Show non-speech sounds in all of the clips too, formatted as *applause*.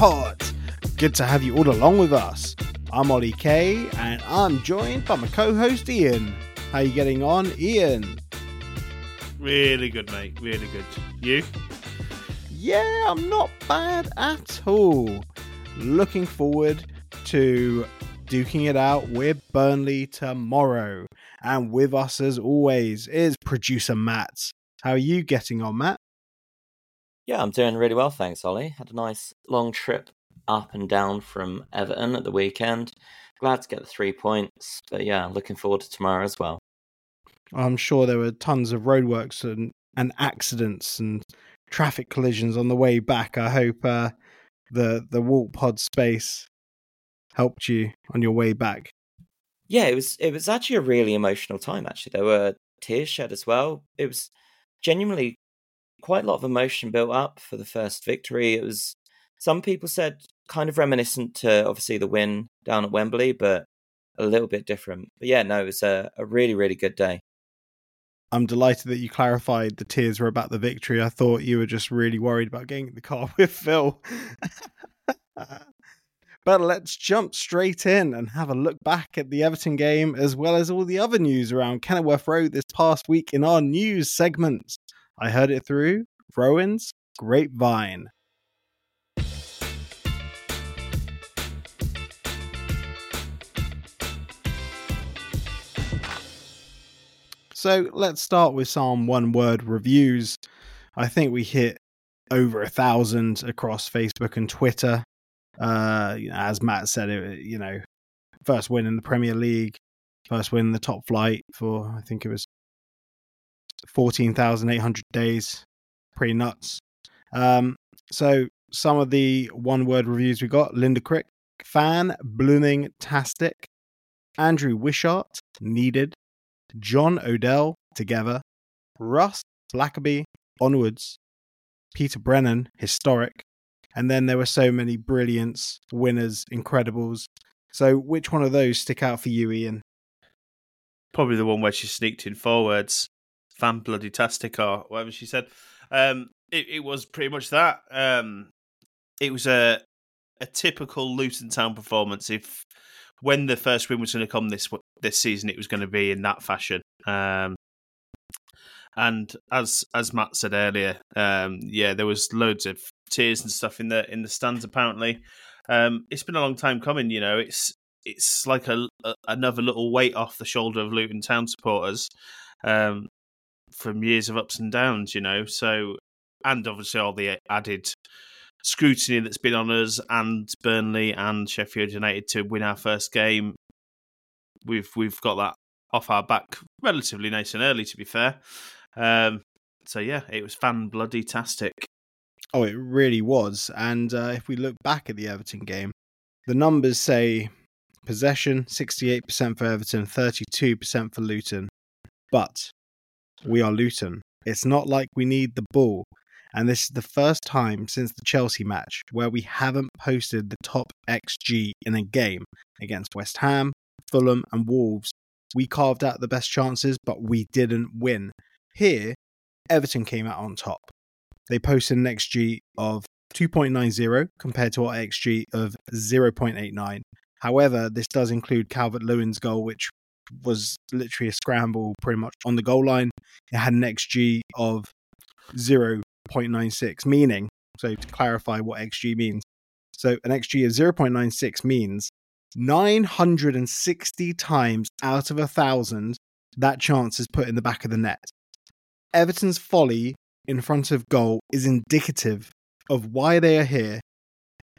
Pod. Good to have you all along with us. I'm Ollie K, and I'm joined by my co-host Ian. How are you getting on, Ian? Really good, mate. Really good. You? Yeah, I'm not bad at all. Looking forward to duking it out with Burnley tomorrow. And with us, as always, is producer Matt. How are you getting on, Matt? Yeah, I'm doing really well, thanks, Ollie. Had a nice long trip up and down from Everton at the weekend. Glad to get the three points, but yeah, looking forward to tomorrow as well. I'm sure there were tons of roadworks and, and accidents and traffic collisions on the way back. I hope uh, the the walk pod space helped you on your way back. Yeah, it was it was actually a really emotional time. Actually, there were tears shed as well. It was genuinely quite a lot of emotion built up for the first victory. It was some people said kind of reminiscent to obviously the win down at Wembley, but a little bit different. But yeah, no, it was a, a really really good day. I'm delighted that you clarified the tears were about the victory. I thought you were just really worried about getting in the car *laughs* with Phil. *laughs* but let's jump straight in and have a look back at the Everton game as well as all the other news around Kenilworth Road this past week in our news segments. I heard it through Rowan's Grapevine. So let's start with some one word reviews. I think we hit over a thousand across Facebook and Twitter. Uh, as Matt said, it, you know, first win in the Premier League, first win in the top flight for I think it was fourteen thousand eight hundred days. Pretty nuts. Um, so some of the one word reviews we got: Linda Crick, fan, blooming tastic. Andrew Wishart, needed. John Odell, together. Russ Blackaby, onwards. Peter Brennan, historic. And then there were so many brilliance, winners, incredibles. So which one of those stick out for you, Ian? Probably the one where she sneaked in forwards, fan bloody tastic or whatever she said. Um, it, it was pretty much that. Um, it was a a typical Luton Town performance. If when the first win was going to come this this season, it was going to be in that fashion. Um, and as as Matt said earlier, um, yeah, there was loads of tears and stuff in the in the stands. Apparently, um, it's been a long time coming. You know, it's it's like a, a another little weight off the shoulder of Luton Town supporters um, from years of ups and downs. You know, so and obviously all the added scrutiny that's been on us and Burnley and Sheffield United to win our first game. We've we've got that off our back relatively nice and early, to be fair. Um, so yeah, it was fan bloody tastic. Oh, it really was. And uh, if we look back at the Everton game, the numbers say possession 68% for Everton, 32% for Luton. But we are Luton. It's not like we need the ball. And this is the first time since the Chelsea match where we haven't posted the top XG in a game against West Ham, Fulham, and Wolves. We carved out the best chances, but we didn't win. Here, Everton came out on top. They posted an XG of 2.90 compared to our XG of 0.89. However, this does include Calvert Lewin's goal, which was literally a scramble pretty much on the goal line. It had an XG of 0.96, meaning, so to clarify what XG means. So an XG of 0.96 means 960 times out of a thousand that chance is put in the back of the net. Everton's folly in front of goal is indicative of why they are here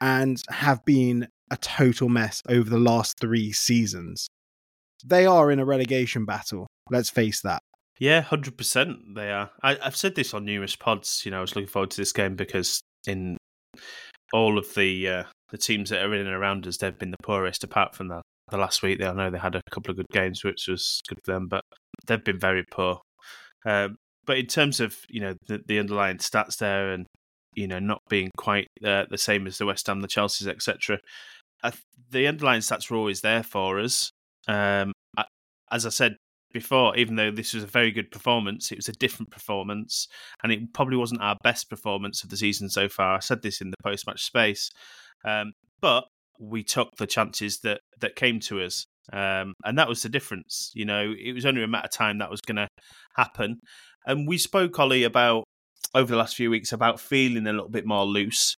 and have been a total mess over the last three seasons. They are in a relegation battle, let's face that. Yeah, hundred percent. They are. I, I've said this on numerous pods. You know, I was looking forward to this game because in all of the uh, the teams that are in and around us, they've been the poorest. Apart from the the last week, I know they had a couple of good games, which was good for them, but they've been very poor. Um, but in terms of you know the, the underlying stats there, and you know not being quite uh, the same as the West Ham, the Chelsea's, etc. The underlying stats were always there for us. Um, I, as I said before, even though this was a very good performance, it was a different performance, and it probably wasn't our best performance of the season so far. I said this in the post-match space, um, but we took the chances that that came to us, um, and that was the difference. You know, it was only a matter of time that was going to happen, and we spoke, Ollie, about over the last few weeks about feeling a little bit more loose.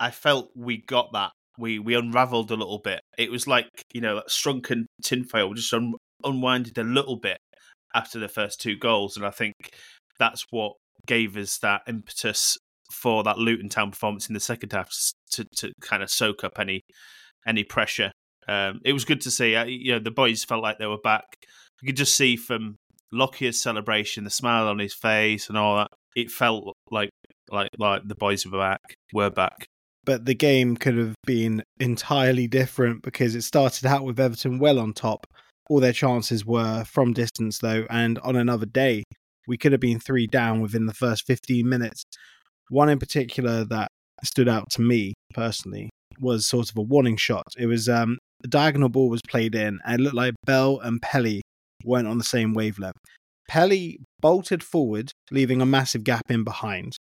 I felt we got that. We we unravelled a little bit. It was like you know, like shrunken tinfoil just un- unwinded a little bit after the first two goals, and I think that's what gave us that impetus for that Luton Town performance in the second half to to kind of soak up any any pressure. Um, it was good to see. Uh, you know, the boys felt like they were back. You could just see from Lockyer's celebration, the smile on his face, and all that. It felt like like like the boys were back. Were back. But the game could have been entirely different because it started out with Everton well on top. All their chances were from distance, though, and on another day, we could have been three down within the first 15 minutes. One in particular that stood out to me personally was sort of a warning shot. It was um, a diagonal ball was played in, and it looked like Bell and Pelly weren't on the same wavelength. Pelly bolted forward, leaving a massive gap in behind,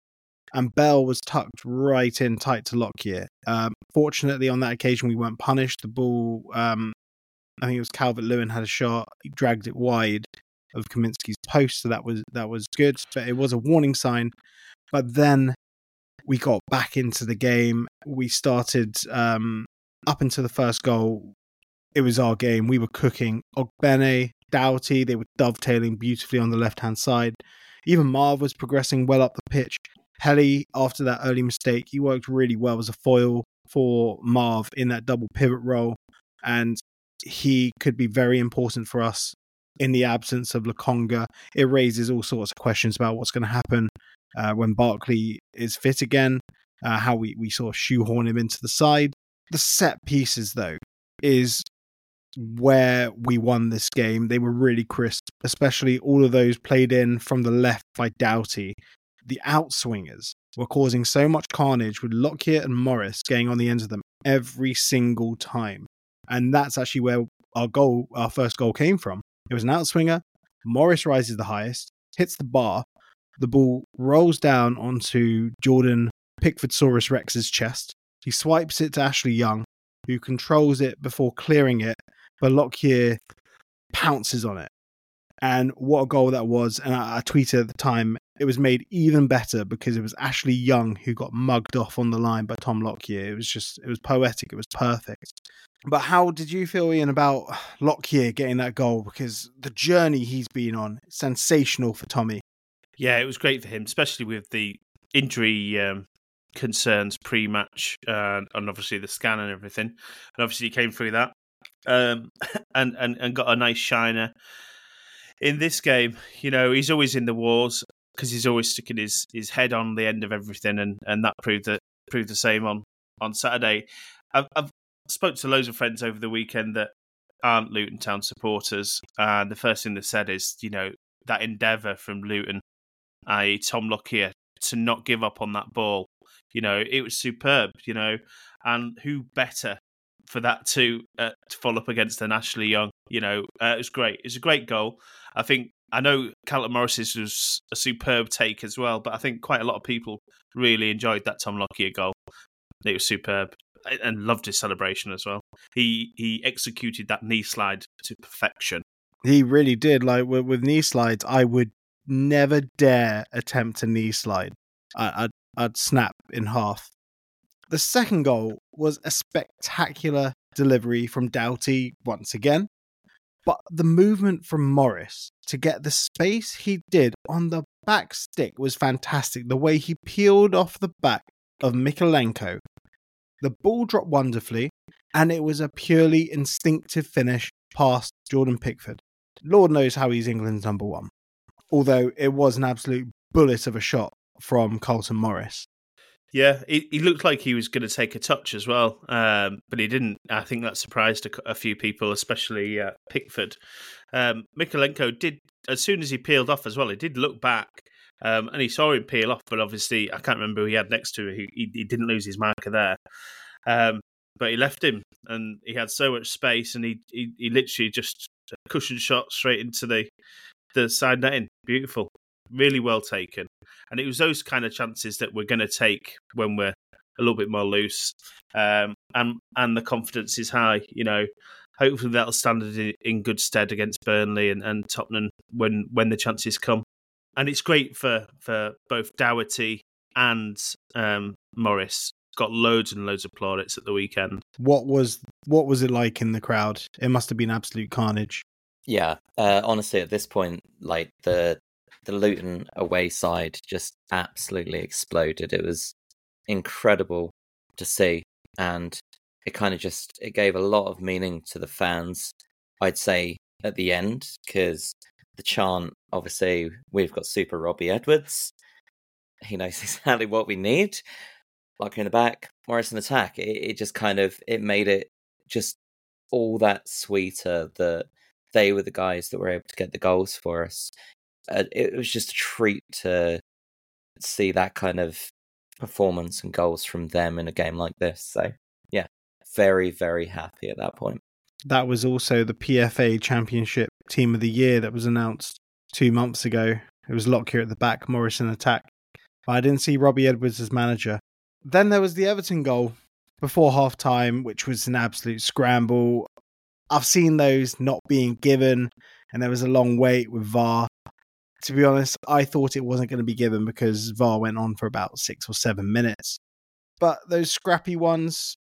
and Bell was tucked right in tight to Lockyer. Um, fortunately, on that occasion, we weren't punished. The ball, um, I think it was Calvert Lewin had a shot, he dragged it wide of Kaminski's post, so that was that was good. But it was a warning sign. But then we got back into the game. We started um, up into the first goal. It was our game. We were cooking. Ogbene Doughty. They were dovetailing beautifully on the left hand side. Even Marv was progressing well up the pitch. Pelly, after that early mistake, he worked really well as a foil for Marv in that double pivot role. And he could be very important for us in the absence of Lokonga. It raises all sorts of questions about what's going to happen uh, when Barkley is fit again, uh, how we, we sort of shoehorn him into the side. The set pieces, though, is where we won this game. They were really crisp, especially all of those played in from the left by Doughty. The outswingers were causing so much carnage with Lockyer and Morris getting on the ends of them every single time. And that's actually where our goal, our first goal came from. It was an outswinger. Morris rises the highest, hits the bar. The ball rolls down onto Jordan Pickfordsaurus Rex's chest. He swipes it to Ashley Young, who controls it before clearing it but Lockyer pounces on it. And what a goal that was. And I, I, tweeted at the time, it was made even better because it was Ashley Young who got mugged off on the line by Tom Lockyer. It was just, it was poetic. It was perfect. But how did you feel, Ian, about Lockyer getting that goal? Because the journey he's been on, sensational for Tommy. Yeah, it was great for him, especially with the injury um, concerns pre-match uh, and obviously the scan and everything. And obviously he came through that um, *laughs* and, and and got a nice shiner. In this game, you know, he's always in the wars because he's always sticking his, his head on the end of everything, and, and that proved that proved the same on on Saturday. I've, I've spoke to loads of friends over the weekend that aren't Luton Town supporters, and the first thing they said is, you know, that endeavour from Luton, i.e., Tom Lockyer, to not give up on that ball. You know, it was superb. You know, and who better for that to uh, to follow up against an Ashley Young. You know, uh, it was great. It's a great goal. I think I know Carlton Morris's was a superb take as well, but I think quite a lot of people really enjoyed that Tom Lockyer goal. It was superb and loved his celebration as well. He he executed that knee slide to perfection. He really did. Like with, with knee slides, I would never dare attempt a knee slide. I, I'd I'd snap in half. The second goal was a spectacular delivery from Doughty once again. But the movement from Morris to get the space he did on the back stick was fantastic. The way he peeled off the back of Mykolenko. The ball dropped wonderfully, and it was a purely instinctive finish past Jordan Pickford. Lord knows how he's England's number one. Although it was an absolute bullet of a shot from Carlton Morris. Yeah, he, he looked like he was going to take a touch as well, um, but he didn't. I think that surprised a, a few people, especially uh, Pickford. Um, Mykolenko did, as soon as he peeled off as well, he did look back um, and he saw him peel off, but obviously I can't remember who he had next to him. He, he, he didn't lose his marker there. Um, but he left him and he had so much space and he, he, he literally just cushion shot straight into the, the side netting. Beautiful really well taken. And it was those kind of chances that we're going to take when we're a little bit more loose, um, and and the confidence is high. You know, hopefully that'll stand in good stead against Burnley and, and Tottenham when when the chances come. And it's great for for both Doughty and um, Morris. Got loads and loads of plaudits at the weekend. What was what was it like in the crowd? It must have been absolute carnage. Yeah, uh, honestly, at this point, like the the Luton away side just absolutely exploded. It was incredible to see, and it kind of just it gave a lot of meaning to the fans. I'd say at the end because the chant, obviously, we've got Super Robbie Edwards. He knows *laughs* exactly what we need. Like in the back, Morris in attack. It, it just kind of it made it just all that sweeter that they were the guys that were able to get the goals for us uh, it was just a treat to see that kind of performance and goals from them in a game like this. So, yeah, very, very happy at that point. That was also the PFA Championship Team of the Year that was announced two months ago. It was Lockyer at the back, Morris in attack. But I didn't see Robbie Edwards as manager. Then there was the Everton goal before half time, which was an absolute scramble. I've seen those not being given, and there was a long wait with VAR to be honest, I thought it wasn't going to be given because VAR went on for about six or seven minutes. But those scrappy ones,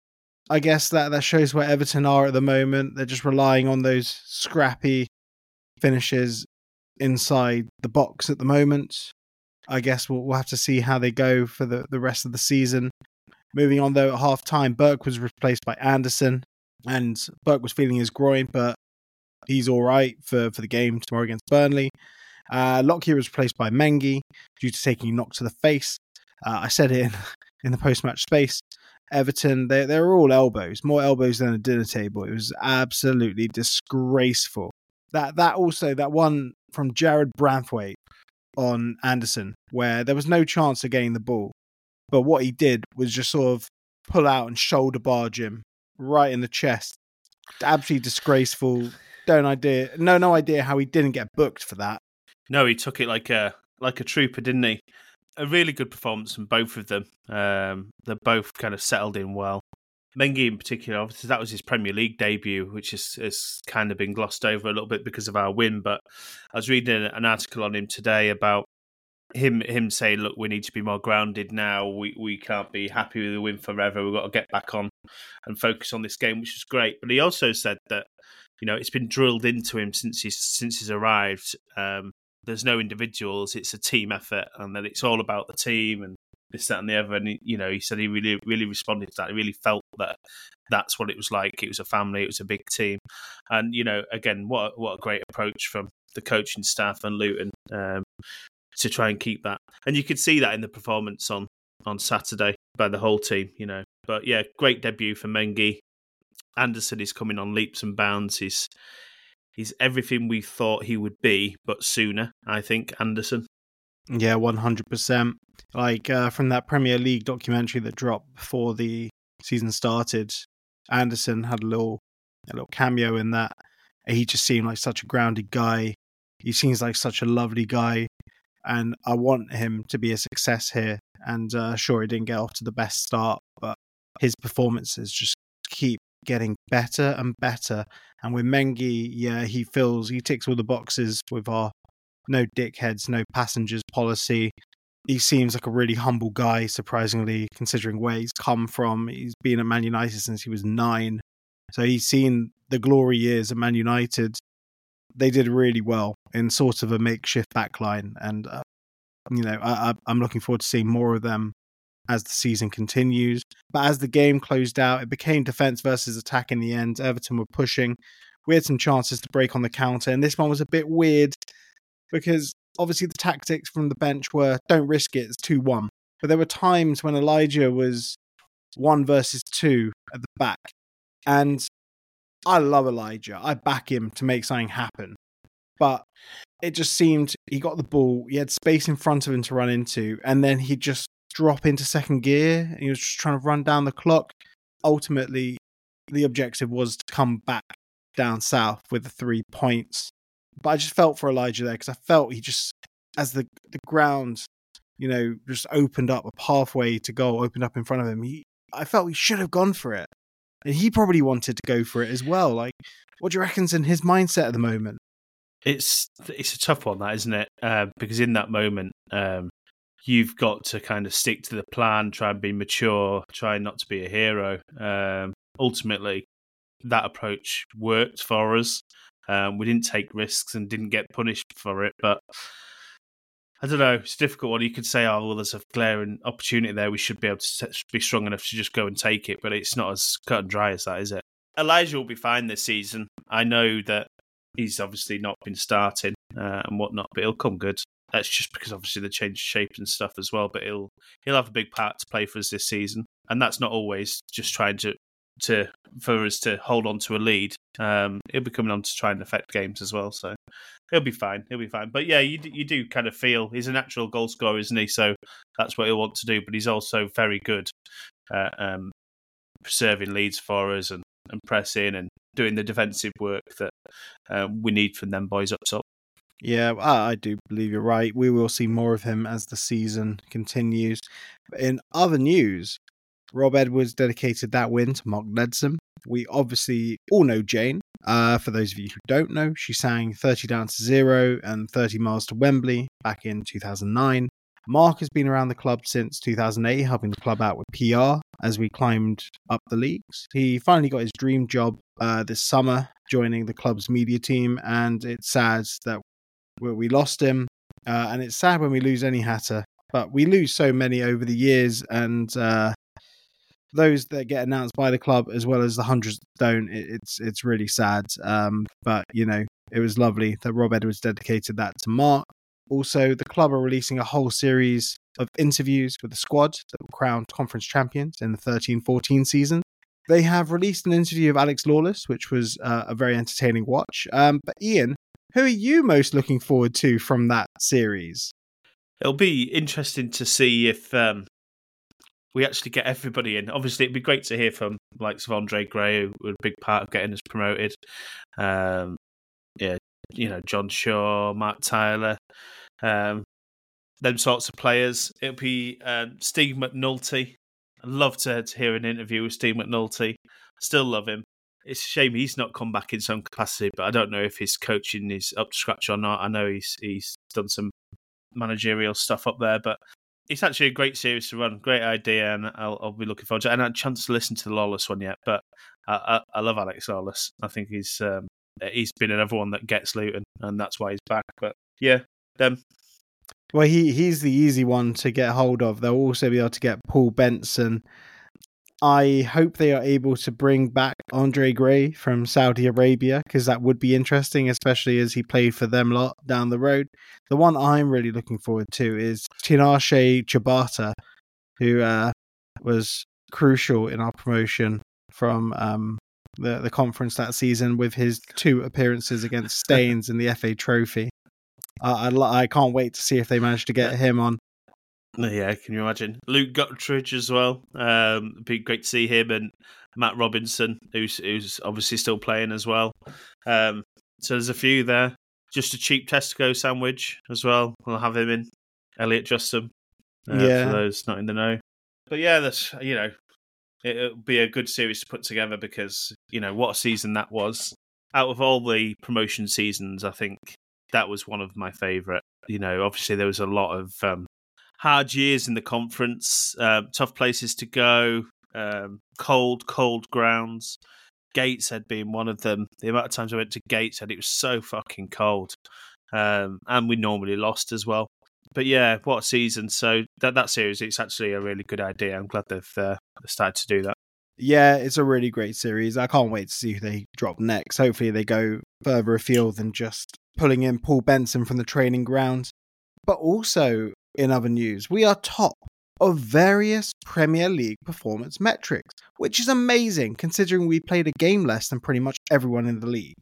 I guess that, that shows where Everton are at the moment. They're just relying on those scrappy finishes inside the box at the moment. I guess we'll, we'll have to see how they go for the, the rest of the season. Moving on, though, at half time, Burke was replaced by Anderson, and Burke was feeling his groin, but he's all right for, for the game tomorrow against Burnley. Uh, Lockyer was replaced by Mengi due to taking a knock to the face. Uh, I said it in, *laughs* in the post match space. Everton, they, they were all elbows, more elbows than a dinner table. It was absolutely disgraceful. That that also, that one from Jarrad Branthwaite on Anderson, where there was no chance of getting the ball. But what he did was just sort of pull out and shoulder barge him right in the chest. Absolutely disgraceful. Don't idea, no, no idea how he didn't get booked for that. No, he took it like a like a trooper, didn't he? A really good performance from both of them. Um, they're both kind of settled in well. Mengi in particular, obviously that was his Premier League debut, which has, has kind of been glossed over a little bit because of our win. But I was reading an article on him today about him him saying, "Look, we need to be more grounded now. We we can't be happy with the win forever. We've got to get back on and focus on this game," which was great. But he also said that you know it's been drilled into him since he's since he's arrived um, there's no individuals; it's a team effort, and that it's all about the team and this, that, and the other. And you know, he said he really, really responded to that. He really felt that that's what it was like. It was a family. It was a big team, and you know, again, what what a great approach from the coaching staff and Luton um, to try and keep that. And you could see that in the performance on on Saturday by the whole team. You know, but yeah, great debut for Mengi. Anderson is coming on leaps and bounds. He's he's everything we thought he would be, but sooner. I think Anderson. Yeah, one hundred percent. Like uh, from that Premier League documentary that dropped before the season started, Anderson had a little a little cameo in that. He just seemed like such a grounded guy. He seems like such a lovely guy, and I want him to be a success here. And uh, sure, he didn't get off to the best start, but his performances just keep getting better and better. And with Mengi, yeah, he fills, he ticks all the boxes with our no dickheads, no passengers policy. He seems like a really humble guy, surprisingly, considering where he's come from. He's been at Man United since he was nine. So he's seen the glory years of Man United. They did really well in sort of a makeshift backline. And, uh, you know, I, I'm looking forward to seeing more of them as the season continues. But as the game closed out, it became defense versus attack in the end. Everton were pushing. We had some chances to break on the counter, and this one was a bit weird because obviously the tactics from the bench were don't risk it, it's 2 1. But there were times when Elijah was one versus two at the back. And I love Elijah. I back him to make something happen. But it just seemed he got the ball, he had space in front of him to run into, and then he'd just drop into second gear and he was just trying to run down the clock. Ultimately, the objective was to come back down south with the three points. But I just felt for Elijah there because I felt he just, as the the ground, you know, just opened up a pathway to goal, opened up in front of him. He, I felt he should have gone for it, and he probably wanted to go for it as well. Like, what do you reckon's in his mindset at the moment? It's it's a tough one, that isn't it? Uh, because in that moment, um, you've got to kind of stick to the plan, try and be mature, try not to be a hero. Um, ultimately, that approach worked for us. Um, we didn't take risks and didn't get punished for it, but I don't know. It's a difficult one. You could say, "Oh, well, there's a glaring opportunity there. We should be able to be strong enough to just go and take it." But it's not as cut and dry as that, is it? Elijah will be fine this season. I know that he's obviously not been starting uh, and whatnot, but he'll come good. That's just because obviously the change shape and stuff as well. But he'll he'll have a big part to play for us this season, and that's not always just trying to to for us to hold on to a lead. Um, he'll be coming on to try and affect games as well, so he'll be fine. He'll be fine. But yeah, you you do kind of feel he's a natural goal scorer, isn't he? So that's what he'll want to do. But he's also very good at um, preserving leads for us and, and pressing and doing the defensive work that uh, we need from them boys up top. Yeah, I do believe you're right. We will see more of him as the season continues. In other news, Rob Edwards dedicated that win to Mark Leadsom. We obviously all know Jane. Uh, for those of you who don't know, she sang 30 Down to Zero and 30 Miles to Wembley back in 2009. Mark has been around the club since 2008, helping the club out with PR as we climbed up the leagues. He finally got his dream job uh, this summer, joining the club's media team, and it's sad that we lost him. Uh, and it's sad when we lose any Hatter, but we lose so many over the years, and uh, those that get announced by the club as well as the hundreds that don't. It, it's it's really sad. Um, but you know, it was lovely that Rob Edwards dedicated that to Mark. Also, the club are releasing a whole series of interviews with the squad that were crowned conference champions in the 13 14 season. They have released an interview of Alex Lawless, which was uh, a very entertaining watch. Um, but Ian, who are you most looking forward to from that series? It'll be interesting to see if um, we actually get everybody in. Obviously, it'd be great to hear from likes of Andre Gray, who were a big part of getting us promoted. Um, yeah, you know, John Shaw, Mark Tyler, um, them sorts of players. It'll be um, Steve McNulty. I'd love to, to hear an interview with Steve McNulty. Still love him. It's a shame he's not come back in some capacity, but I don't know if his coaching is up to scratch or not. I know he's he's done some managerial stuff up there, but it's actually a great series to run. Great idea, and I'll, I'll be looking forward to it. And I had a chance to listen to the Lawless one yet, but I, I, I love Alex Lawless. I think he's um, he's been another one that gets Luton, and that's why he's back. But yeah, them. Well, he he's the easy one to get hold of. They'll also be able to get Paul Benson. I hope they are able to bring back Andre Gray from Saudi Arabia because that would be interesting, especially as he played for them lot down the road. The one I'm really looking forward to is Tinashe Chibata, who uh, was crucial in our promotion from um, the the conference that season with his two appearances against *laughs* Staines in the FA Trophy. Uh, I I can't wait to see if they manage to get him on. Yeah, can you imagine Luke Guttridge as well? Um, it'd be great to see him and Matt Robinson, who's who's obviously still playing as well. Um, so there's a few there. Just a cheap Tesco sandwich as well. We'll have him in. Elliot Justin. Uh, Yeah. For those not in the know. But yeah, that's you know, it, it'll be a good series to put together because you know what a season that was. Out of all the promotion seasons, I think that was one of my favourite. You know, obviously there was a lot of um, hard years in the conference, um, tough places to go, um, cold, cold grounds. Gateshead being one of them. The amount of times I went to Gateshead, it was so fucking cold, um, and we normally lost as well. But yeah, what a season! So that that series, it's actually a really good idea. I'm glad they've uh, started to do that. Yeah, it's a really great series. I can't wait to see who they drop next. Hopefully, they go further afield than just pulling in Paul Benson from the training ground. But also, in other news, we are top of various Premier League performance metrics, which is amazing considering we played a game less than pretty much everyone in the league.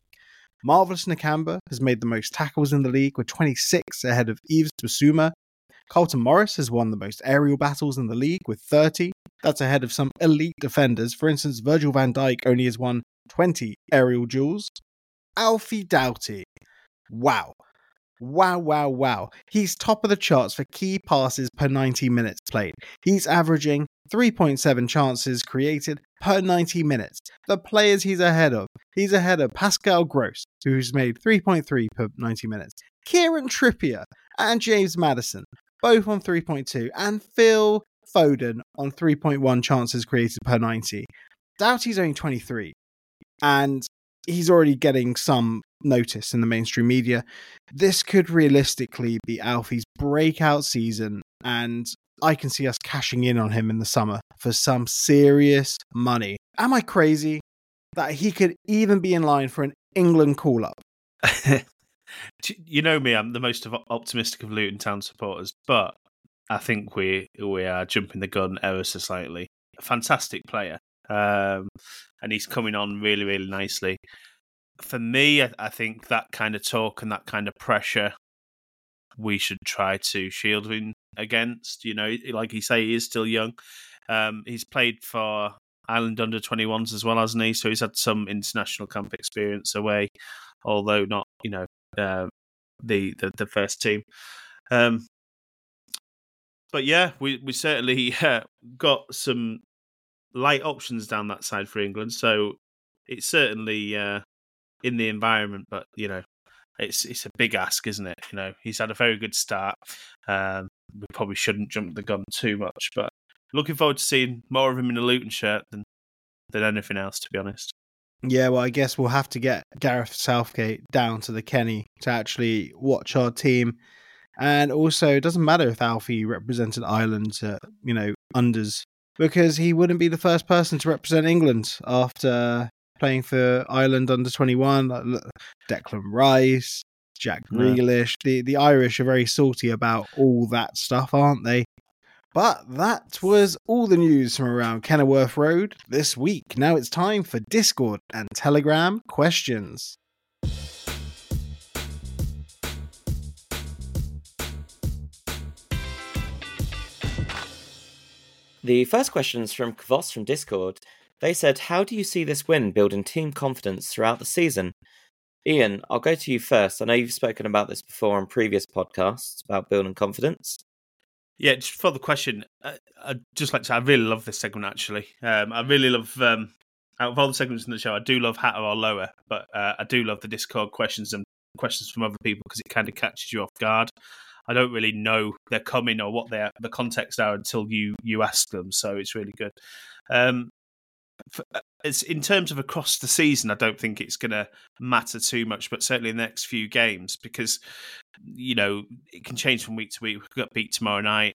Marvelous Nakamba has made the most tackles in the league with 26 ahead of Yves Bissouma. Carlton Morris has won the most aerial battles in the league with 30. That's ahead of some elite defenders. For instance, Virgil van Dijk only has won 20 aerial duels. Alfie Doughty. Wow. Wow, wow, wow. He's top of the charts for key passes per 90 minutes played. He's averaging 3.7 chances created per 90 minutes. The players he's ahead of, he's ahead of Pascal Gross, who's made 3.3 per 90 minutes, Kieran Trippier, and James Maddison, both on 3.2, and Phil Foden on 3.1 chances created per 90. Doughty's only 23, and he's already getting some notice in the mainstream media. This could realistically be Alfie's breakout season, and I can see us cashing in on him in the summer for some serious money. Am I crazy that he could even be in line for an England call up? *laughs* you know me, I'm the most optimistic of Luton Town supporters, but I think we we are jumping the gun ever so slightly. Fantastic player, um, and he's coming on really, really nicely for me, I, I, think that kind of talk and that kind of pressure we should try to shield him against. You know, like you say, he is still young. Um, he's played for Ireland under 21s as well, hasn't he? So he's had some international camp experience away, although not, you know, uh, the, the, the first team. Um, but yeah, we we certainly *laughs* uh, got some light options down that side for England. So it's certainly uh, in the environment, but you know, it's it's a big ask, isn't it? You know, he's had a very good start. Um, we probably shouldn't jump the gun too much, but looking forward to seeing more of him in a Luton shirt than than anything else, to be honest. Yeah, well, I guess we'll have to get Gareth Southgate down to the Kenny to actually watch our team. And also, it doesn't matter if Alfie represented Ireland, uh, you know, unders, because he wouldn't be the first person to represent England after playing for Ireland under 21, Declan Rice, Jack Grealish. Yeah. The, the Irish are very salty about all that stuff, aren't they? But that was all the news from around Kenilworth Road this week. Now it's time for Discord and Telegram questions. The first question is from Kvos from Discord. They said, How do you see this win building team confidence throughout the season? Ian, I'll go to you first. I know you've spoken about this before on previous podcasts about building confidence. Yeah, just for the question, uh, I'd just like to say I really love this segment actually. Um, I really love, um, out of all the segments in the show, I do love Hatter or Lower, but uh, I do love the Discord questions and questions from other people because it kind of catches you off guard. I don't really know they're coming or what their the context are until you you ask them. So it's really good. Um, uh, it's in terms of across the season, I don't think it's going to matter too much, but certainly in the next few games because you know it can change from week to week. We've got beat tomorrow night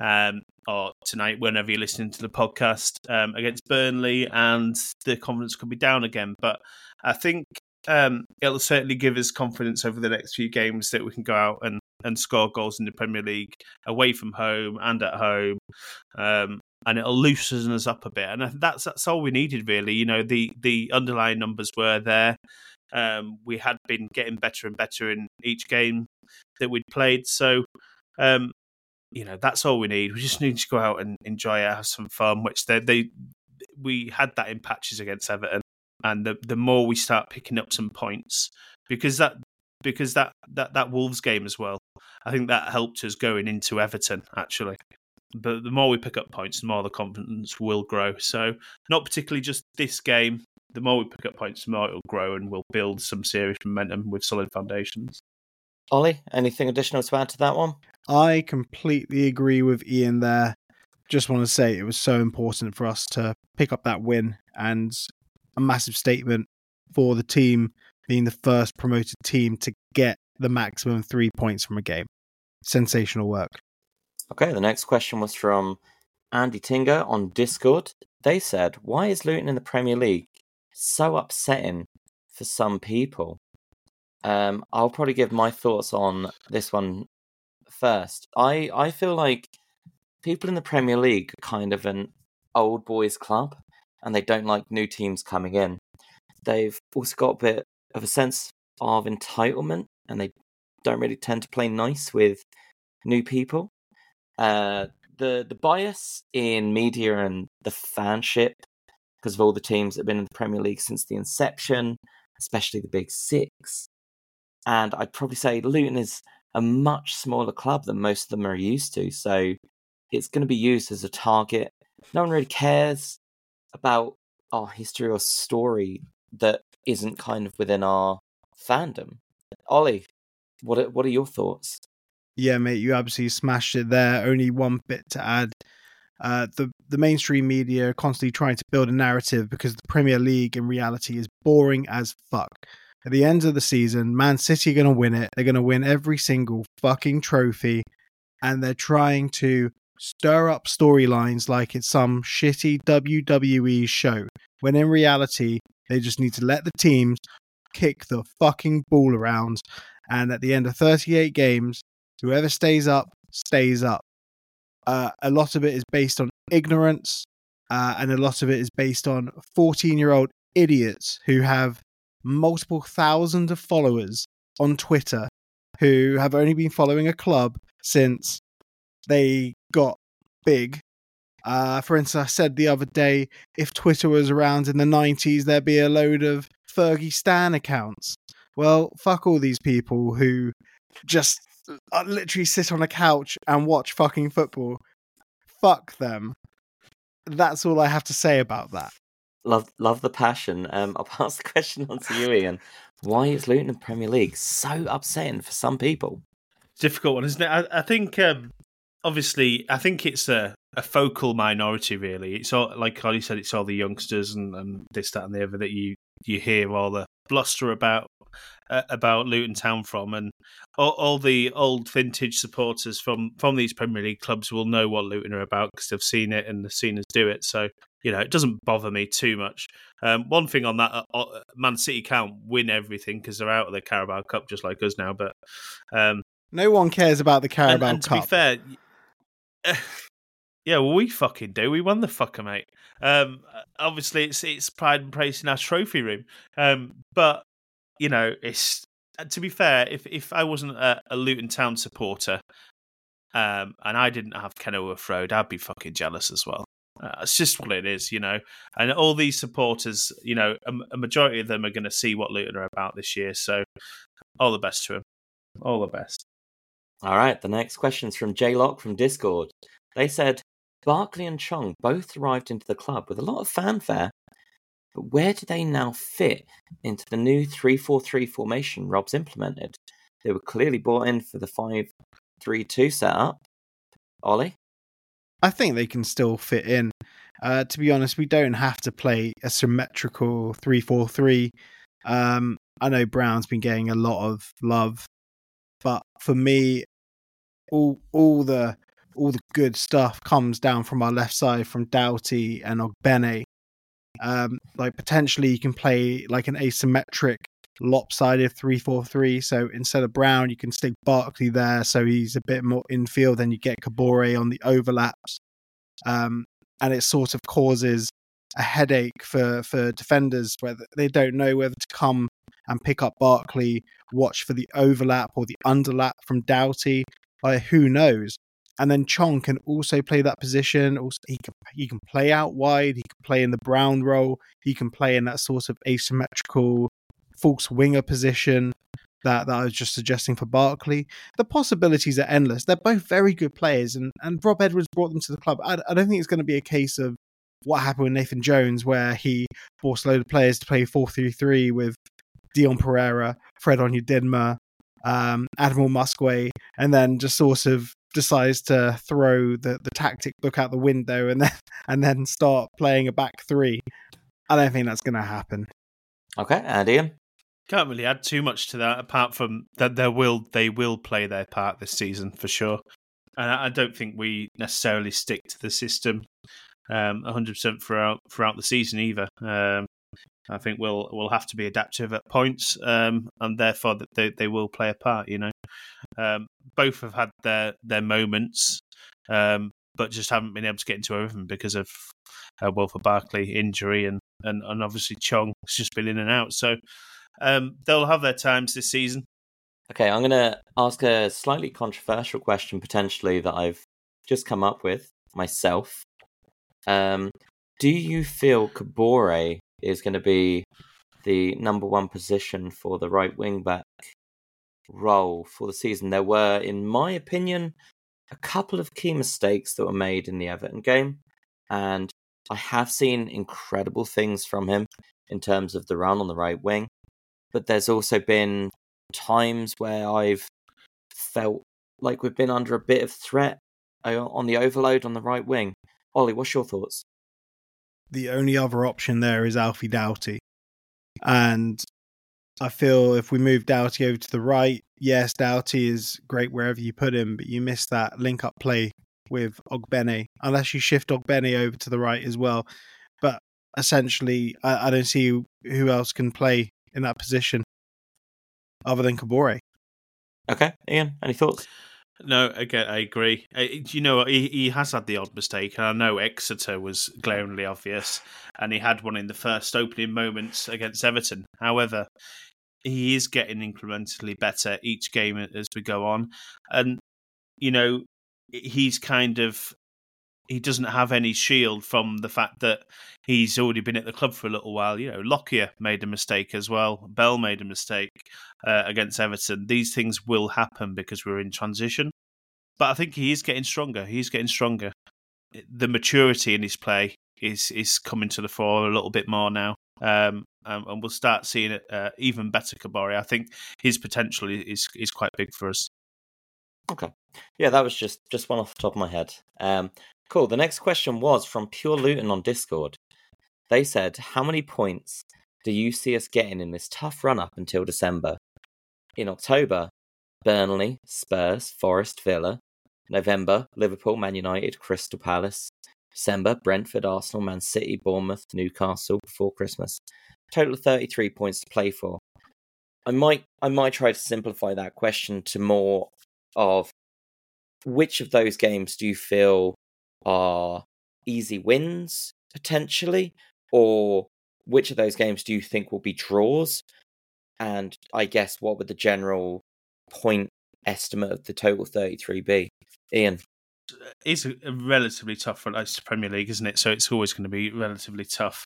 um, or tonight, whenever you're listening to the podcast um, against Burnley, and the confidence could be down again. But I think um, it'll certainly give us confidence over the next few games that we can go out and, and score goals in the Premier League away from home and at home. Um, and it'll loosen us up a bit. And that's that's all we needed, really. You know, the the underlying numbers were there. Um, we had been getting better and better in each game that we'd played. So, um, you know, that's all we need. We just need to go out and enjoy it, have some fun. Which they, they we had that in patches against Everton, and the the more we start picking up some points, because that because that that that Wolves game as well, I think that helped us going into Everton actually but the more we pick up points, the more the confidence will grow. So, not particularly just this game. The more we pick up points, the more it'll grow, and we'll build some serious momentum with solid foundations. Ollie, anything additional to add to that one? I completely agree with Ian there. Just want to say it was so important for us to pick up that win and a massive statement for the team being the first promoted team to get the maximum three points from a game. Sensational work. Okay, the next question was from Andy Tinger on Discord. They said, Why is Luton in the Premier League so upsetting for some people? Um, I'll probably give my thoughts on this one first. I I feel like people in the Premier League are kind of an old boys club, and they don't like new teams coming in. They've also got a bit of a sense of entitlement, and they don't really tend to play nice with new people. Uh, the the bias in media and the fanship because of all the teams that have been in the Premier League since the inception, especially the Big Six. And I'd probably say Luton is a much smaller club than most of them are used to. So it's going to be used as a target. No one really cares about our history or story that isn't kind of within our fandom. Ollie, what are, what are your thoughts? Yeah, mate, you absolutely smashed it there. Only one bit to add. Uh, the the mainstream media are constantly trying to build a narrative because the Premier League in reality is boring as fuck. At the end of the season, Man City are going to win it. They're going to win every single fucking trophy, and they're trying to stir up storylines like it's some shitty WWE show. When in reality, they just need to let the teams kick the fucking ball around, and at the end of 38 games, whoever stays up stays up. Uh, a lot of it is based on ignorance, uh, and a lot of it is based on 14 year old idiots who have multiple thousands of followers on Twitter who have only been following a club since they got big. Uh, for instance, I said the other day, if Twitter was around in the 90s, there'd be a load of Fergie Stan accounts. Well, fuck all these people who just uh, literally sit on a couch and watch fucking football. Fuck them. That's all I have to say about that. Love, love the passion. Um, *laughs* I'll pass the question on to you, Ian. Why is Luton in Premier League so upsetting for some people? Difficult one, isn't it? I, I think, um, obviously, I think it's a, a focal minority. Really, it's all like Carly said. It's all the youngsters and, and this, that, and the other that you you hear all the bluster about uh, about Luton Town from, and all, all, the old vintage supporters from from these Premier League clubs will know what Luton are about because they've seen it and they've seen us do it. So you know, it doesn't bother me too much. Um, one thing on that, uh, uh Man City can't win everything because they're out of the Carabao Cup just like us now. But um, no one cares about the Carabao and, and Cup. To be fair. *sighs* Yeah, well, we fucking do. We won the fucker, mate. Um, obviously, it's it's pride and praise in our trophy room. Um, but you know, it's uh, to be fair. If if I wasn't a, a Luton Town supporter, um, and I didn't have Kenilworth Road, I'd be fucking jealous as well. Uh, it's just what it is, you know. And all these supporters, you know, a, a majority of them are going to see what Luton are about this year. So, all the best to them. All the best. All right. The next question is from J Lock from Discord. They said Barkley and Chong both arrived into the club with a lot of fanfare, but where do they now fit into the new 3 4 3 formation Rob's implemented? They were clearly bought in for the 5 3 2 setup. Ollie? I think they can still fit in. Uh, to be honest, we don't have to play a symmetrical 3 4 3. Um, I know Brown's been getting a lot of love, but for me, all all the all the good stuff comes down from our left side from Doughty and Ogbene. Um, like potentially you can play like an asymmetric lopsided 3-4-3 so instead of brown you can stick barkley there so he's a bit more infield then you get kabore on the overlaps um, and it sort of causes a headache for for defenders where they don't know whether to come and pick up barkley watch for the overlap or the underlap from doughty like who knows and then Chong can also play that position. Also, he can he can play out wide. He can play in the Brown role. He can play in that sort of asymmetrical false winger position that, that I was just suggesting for Barkley. The possibilities are endless. They're both very good players, and, and Rob Edwards brought them to the club. I, I don't think it's going to be a case of what happened with Nathan Jones, where he forced a load of players to play 4 3 3 with Dion Pereira, Fred Onyedinma, um, Admiral Muskwe, and then just sort of decides to throw the, the tactic book out the window and then *laughs* and then start playing a back three. I don't think that's going to happen. Okay, and Ian. Can't really add too much to that apart from that there will they will play their part this season for sure. And I don't think we necessarily stick to the system um, 100% throughout throughout the season either. Um, I think we'll we'll have to be adaptive at points, um, and therefore that they, they will play a part. You know, Um, both have had their their moments, um, but just haven't been able to get into everything because of uh, Wilfred Barkley injury and, and and obviously Chong has just been in and out. So um, they'll have their times this season. Okay, I'm going to ask a slightly controversial question potentially that I've just come up with myself. Um, do you feel Kabore is going to be the number one position for the right wing back role for the season? There were, in my opinion, a couple of key mistakes that were made in the Everton game, and I have seen incredible things from him in terms of the run on the right wing. But there's also been times where I've felt like we've been under a bit of threat uh, on the overload on the right wing. Ollie, what's your thoughts? The only other option there is Alfie Doughty. And I feel if we move Doughty over to the right, yes, Doughty is great wherever you put him, but you miss that link up play with Ogbene, unless you shift Ogbene over to the right as well. But essentially, I, I don't see who else can play in that position other than Kabore. Okay, Ian, any thoughts? No, again, I agree. Uh, you know, he, he has had the odd mistake, and I know Exeter was glaringly obvious, and he had one in the first opening moments against Everton. However, he is getting incrementally better each game as we go on, and you know, he's kind of he doesn't have any shield from the fact that he's already been at the club for a little while. You know, Lockyer made a mistake as well. Bell made a mistake uh, against Everton. These things will happen because we're in transition. But I think he is getting stronger. He's getting stronger. The maturity in his play is is coming to the fore a little bit more now. Um, um, and we'll start seeing it uh, even better. Kabore, I think his potential is is quite big for us. Okay, yeah, that was just just one off the top of my head. Um, Cool. The next question was from Pure Luton on Discord. They said, How many points do you see us getting in this tough run up until December? In October, Burnley, Spurs, Forest, Villa. November, Liverpool, Man United, Crystal Palace. December, Brentford, Arsenal, Man City, Bournemouth, Newcastle before Christmas. Total of 33 points to play for. I might I might try to simplify that question to more of which of those games do you feel are easy wins potentially, or which of those games do you think will be draws? And I guess what would the general point estimate of the total 33 be? Ian. It's a relatively tough one. It's the Premier League, isn't it? So it's always going to be relatively tough.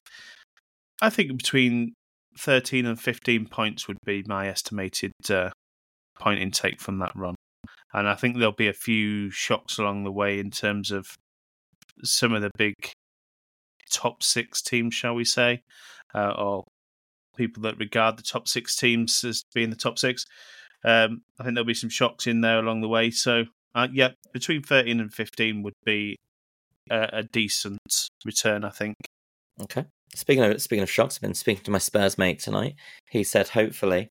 I think between 13 and 15 points would be my estimated uh, point intake from that run. And I think there'll be a few shocks along the way in terms of some of the big top six teams, shall we say, uh, or people that regard the top six teams as being the top six. Um, I think there'll be some shocks in there along the way. So, uh, yeah, between 13 and 15 would be a, a decent return, I think. Okay. Speaking of speaking of shocks, I've been speaking to my Spurs mate tonight. He said hopefully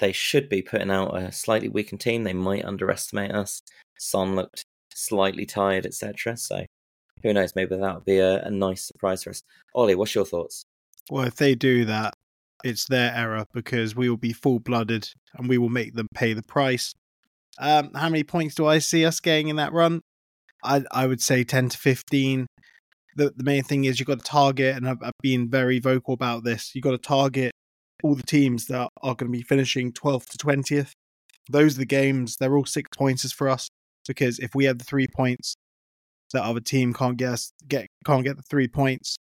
they should be putting out a slightly weakened team. They might underestimate us. Son looked slightly tired, etc. So who knows? Maybe that would be a, a nice surprise for us. Ollie, what's your thoughts? Well, if they do that, it's their error because we will be full blooded and we will make them pay the price. Um, how many points do I see us getting in that run? I I would say ten to fifteen. The the main thing is you've got to target, and I've, I've been very vocal about this. You've got to target all the teams that are going to be finishing twelfth to twentieth. Those are the games. They're all six pointers for us because if we have the three points, that other team can't get get can't get the three points.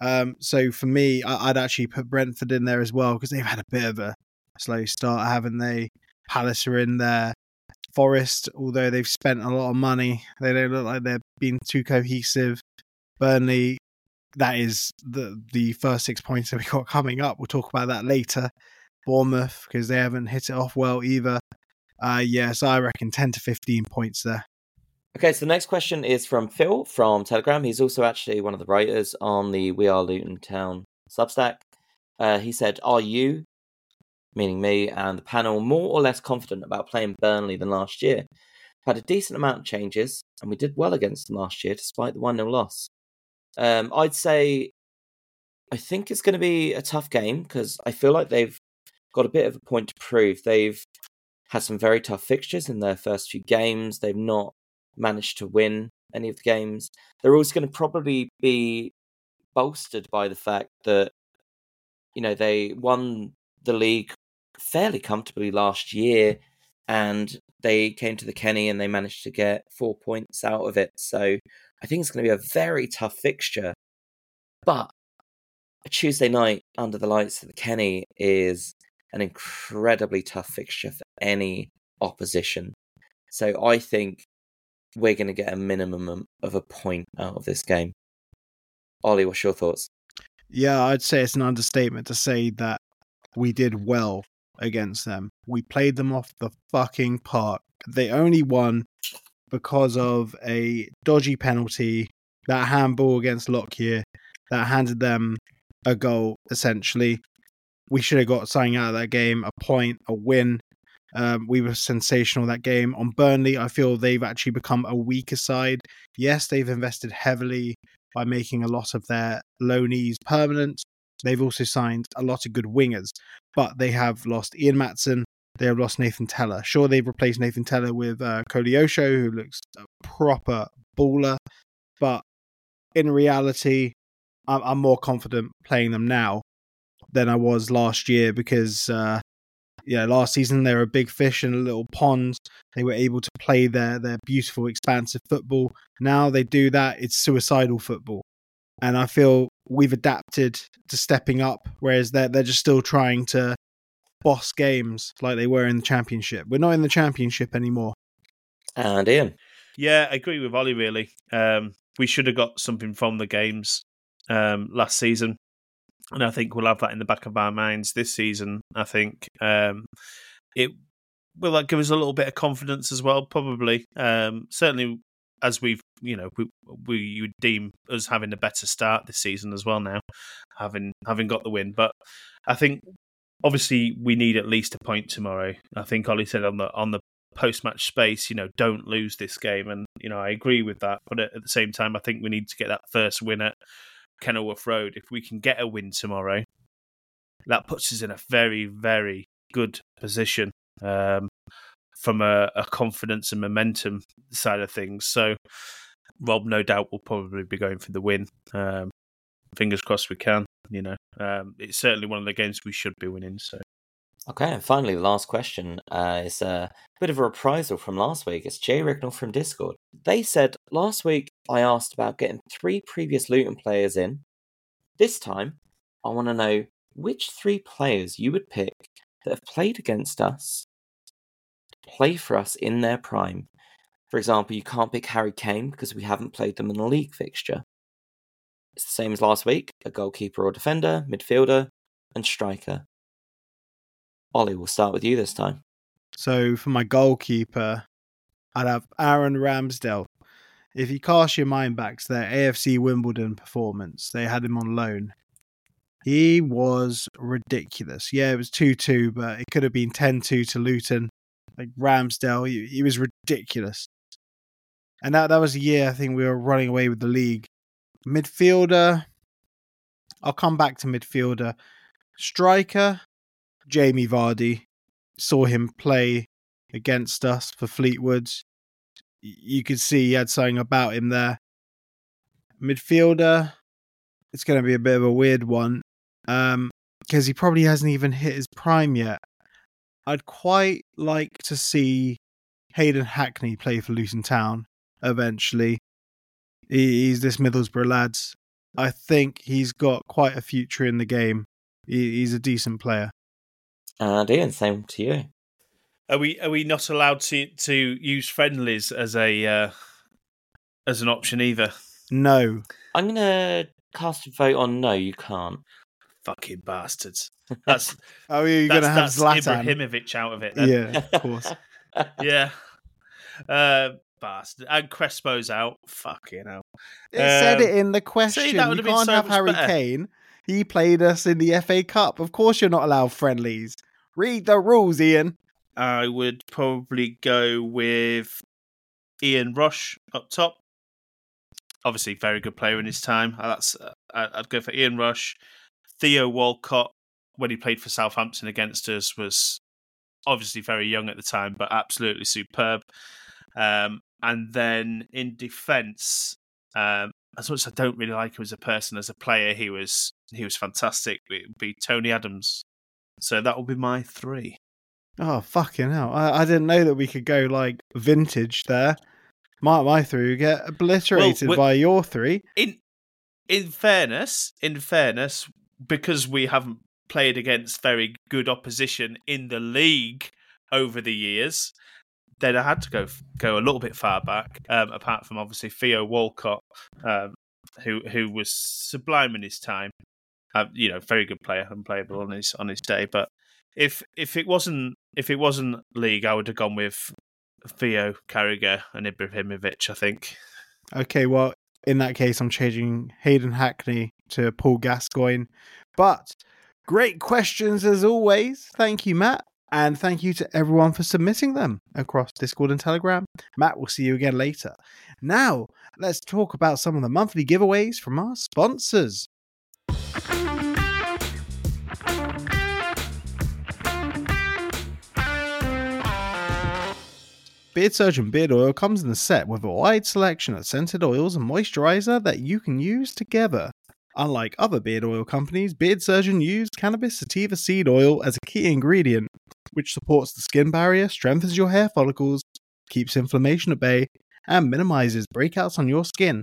Um, so for me, I, would actually put Brentford in there as well because they've had a bit of a slow start, haven't they? Palace are in there. Forest, although they've spent a lot of money, they don't look like they're being too cohesive. Burnley, that is the the first six points that we got coming up. We'll talk about that later. Bournemouth because they haven't hit it off well either. Uh, yes, yeah, so I reckon ten to fifteen points there. Okay, so the next question is from Phil from Telegram. He's also actually one of the writers on the We Are Luton Town Substack. Uh, he said, Are you, meaning me and the panel, more or less confident about playing Burnley than last year? Had a decent amount of changes, and we did well against them last year despite the 1 0 loss. Um, I'd say I think it's going to be a tough game because I feel like they've got a bit of a point to prove. They've had some very tough fixtures in their first few games. They've not managed to win any of the games. They're also going to probably be bolstered by the fact that you know they won the league fairly comfortably last year and they came to the Kenny and they managed to get four points out of it. So I think it's going to be a very tough fixture. But a Tuesday night under the lights of the Kenny is an incredibly tough fixture for any opposition. So I think we're going to get a minimum of a point out of this game. Ollie, what's your thoughts? Yeah, I'd say it's an understatement to say that we did well against them. We played them off the fucking park. They only won because of a dodgy penalty, that handball against Lockyer that handed them a goal, essentially. We should have got something out of that game a point, a win. Um, we were sensational that game. On Burnley, I feel they've actually become a weaker side. Yes, they've invested heavily by making a lot of their loanees permanent. They've also signed a lot of good wingers, but they have lost Ian Maatsen. They have lost Nathan Tella. Sure, they've replaced Nathan Tella with uh, Koleosho, who looks a proper baller, but in reality, I'm, I'm more confident playing them now than I was last year because uh, yeah, last season they were a big fish in a little pond. They were able to play their their beautiful, expansive football. Now they do that; it's suicidal football, and I feel we've adapted to stepping up, whereas they're they're just still trying to boss games like they were in the championship. We're not in the championship anymore. And Ian, yeah, I agree with Ollie. Really, um, we should have got something from the games um, last season and I think we'll have that in the back of our minds this season. I think um, it will that give us a little bit of confidence as well, probably. Um, certainly, as we've you know we we would deem us having a better start this season as well now, having having got the win. But I think obviously we need at least a point tomorrow. I think Ollie said on the on the post match space, you know, don't lose this game, and you know I agree with that. But at, at the same time, I think we need to get that first win at Kenilworth Road, if we can get a win tomorrow, that puts us in a very, very good position um, from a, a, confidence and momentum side of things. So, Rob, no doubt, will probably be going for the win. Um, fingers crossed we can. You know, um, it's certainly one of the games we should be winning. So. Okay, and finally, the last question uh, is a bit of a reprisal from last week. It's Jay Rignall from Discord. They said last week I asked about getting three previous Luton players in. This time, I want to know which three players you would pick that have played against us, to play for us in their prime. For example, you can't pick Harry Kane because we haven't played them in a league fixture. It's the same as last week a goalkeeper or defender, midfielder, and striker. Ollie, we'll start with you this time. So for my goalkeeper, I'd have Aaron Ramsdale. If you cast your mind back to their AFC Wimbledon performance, they had him on loan. He was ridiculous. Yeah, it was 2 2, but it could have been 10 2 to Luton. Like Ramsdale, he, he was ridiculous. And that, that was a year I think we were running away with the league. Midfielder, I'll come back to midfielder. Striker, Jamie Vardy. Saw him play against us for Fleetwood. You could see he had something about him there. Midfielder, it's going to be a bit of a weird one because um, he probably hasn't even hit his prime yet. I'd quite like to see Hayden Hackney play for Luton Town eventually. He's this Middlesbrough lads. I think he's got quite a future in the game. He's a decent player. And Ian, same to you. Are we are we not allowed to to use friendlies as a uh, as an option either? No. I'm gonna cast a vote on no. You can't. Fucking bastards. That's *laughs* oh, you're gonna have Zlatan Ibrahimovic out of it. Then. Yeah, of *laughs* course. yeah. Uh, bastard. And Crespo's out. Fucking hell. It um, said it in the question. See, you can't so have Harry better. Kane. He played us in the FA Cup. Of course, you're not allowed friendlies. Read the rules, Ian. I would probably go with Ian Rush up top. Obviously, very good player in his time. Uh, that's uh, I'd go for Ian Rush. Theo Walcott, when he played for Southampton against us, was obviously very young at the time, but absolutely superb. Um, and then in defence, um, as much as I don't really like him as a person, as a player, he was he was fantastic. It would be Tony Adams. So that will be my three. Oh fucking hell! I, I didn't know that we could go like vintage there. My my three would get obliterated we- by your three. In in fairness, in fairness, because we haven't played against very good opposition in the league over the years, then I had to go go a little bit far back. Um, apart from obviously Theo Walcott, um, who who was sublime in his time. Uh, you know, very good player, unplayable on his on his day. But if if it wasn't if it wasn't league, I would have gone with Theo Carragher and Ibrahimovic. I think. Okay, well, in that case, I'm changing Hayden Hackney to Paul Gascoigne. But great questions as always. Thank you, Matt. And thank you to everyone for submitting them across Discord and Telegram. Matt, we'll see you again later. Now, let's talk about some of the monthly giveaways from our sponsors. Beard Surgeon Beard Oil comes in a set with a wide selection of scented oils and moisturizer that you can use together. Unlike other beard oil companies, Beard Surgeon used cannabis sativa seed oil as a key ingredient, which supports the skin barrier, strengthens your hair follicles, keeps inflammation at bay, and minimizes breakouts on your skin.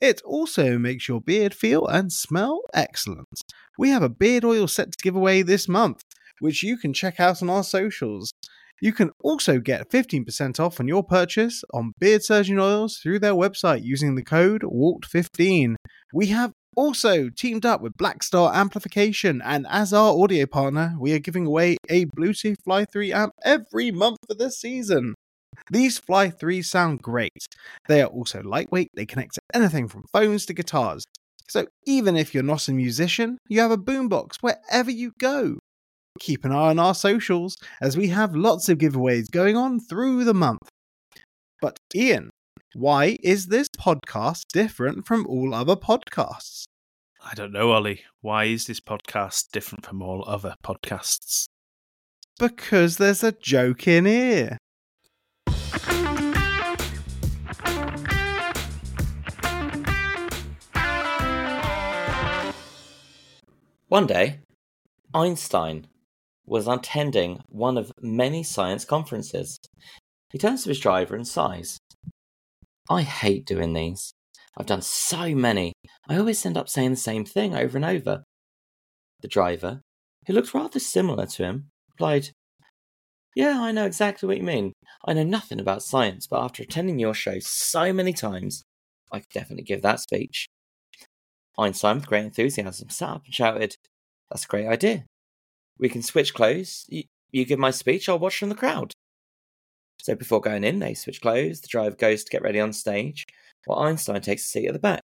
It also makes your beard feel and smell excellent. We have a beard oil set to give away this month, which you can check out on our socials. You can also get 15% off on your purchase on Beard Surgeon Oils through their website using the code WALT15. We have also teamed up with Blackstar Amplification, and as our audio partner, we are giving away a Bluetooth Fly 3 amp every month for this season. These Fly 3s sound great. They are also lightweight, they connect to anything from phones to guitars. So even if you're not a musician, you have a boombox wherever you go. Keep an eye on our socials as we have lots of giveaways going on through the month. But Ian, why is this podcast different from all other podcasts? I don't know, Ollie. Why is this podcast different from all other podcasts? Because there's a joke in here. One day, Einstein was attending one of many science conferences. He turns to his driver and sighs. I hate doing these. I've done so many. I always end up saying the same thing over and over. The driver, who looked rather similar to him, replied, Yeah, I know exactly what you mean. I know nothing about science, but after attending your show so many times, I could definitely give that speech. Einstein, with great enthusiasm, sat up and shouted, That's a great idea. We can switch clothes. You, you give my speech, I'll watch from the crowd. So before going in, they switch clothes. The driver goes to get ready on stage, while Einstein takes a seat at the back.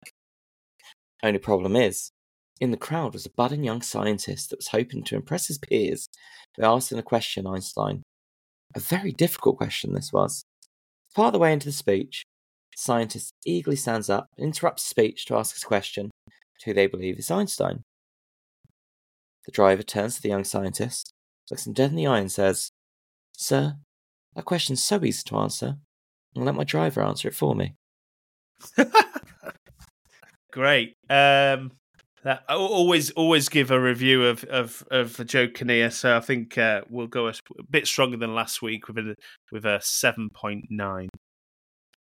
Only problem is, in the crowd was a budding young scientist that was hoping to impress his peers by asking a question Einstein. A very difficult question this was. Part of the way into the speech, the scientist eagerly stands up and interrupts the speech to ask his question to who they believe is Einstein. The driver turns to the young scientist, looks him dead in the eye, and says, Sir, that question's so easy to answer. I'll let my driver answer it for me. *laughs* Great. Um, that, I always always give a review of of of Joe Kinnear, so I think uh, we'll go a, a bit stronger than last week with a with a seven point nine,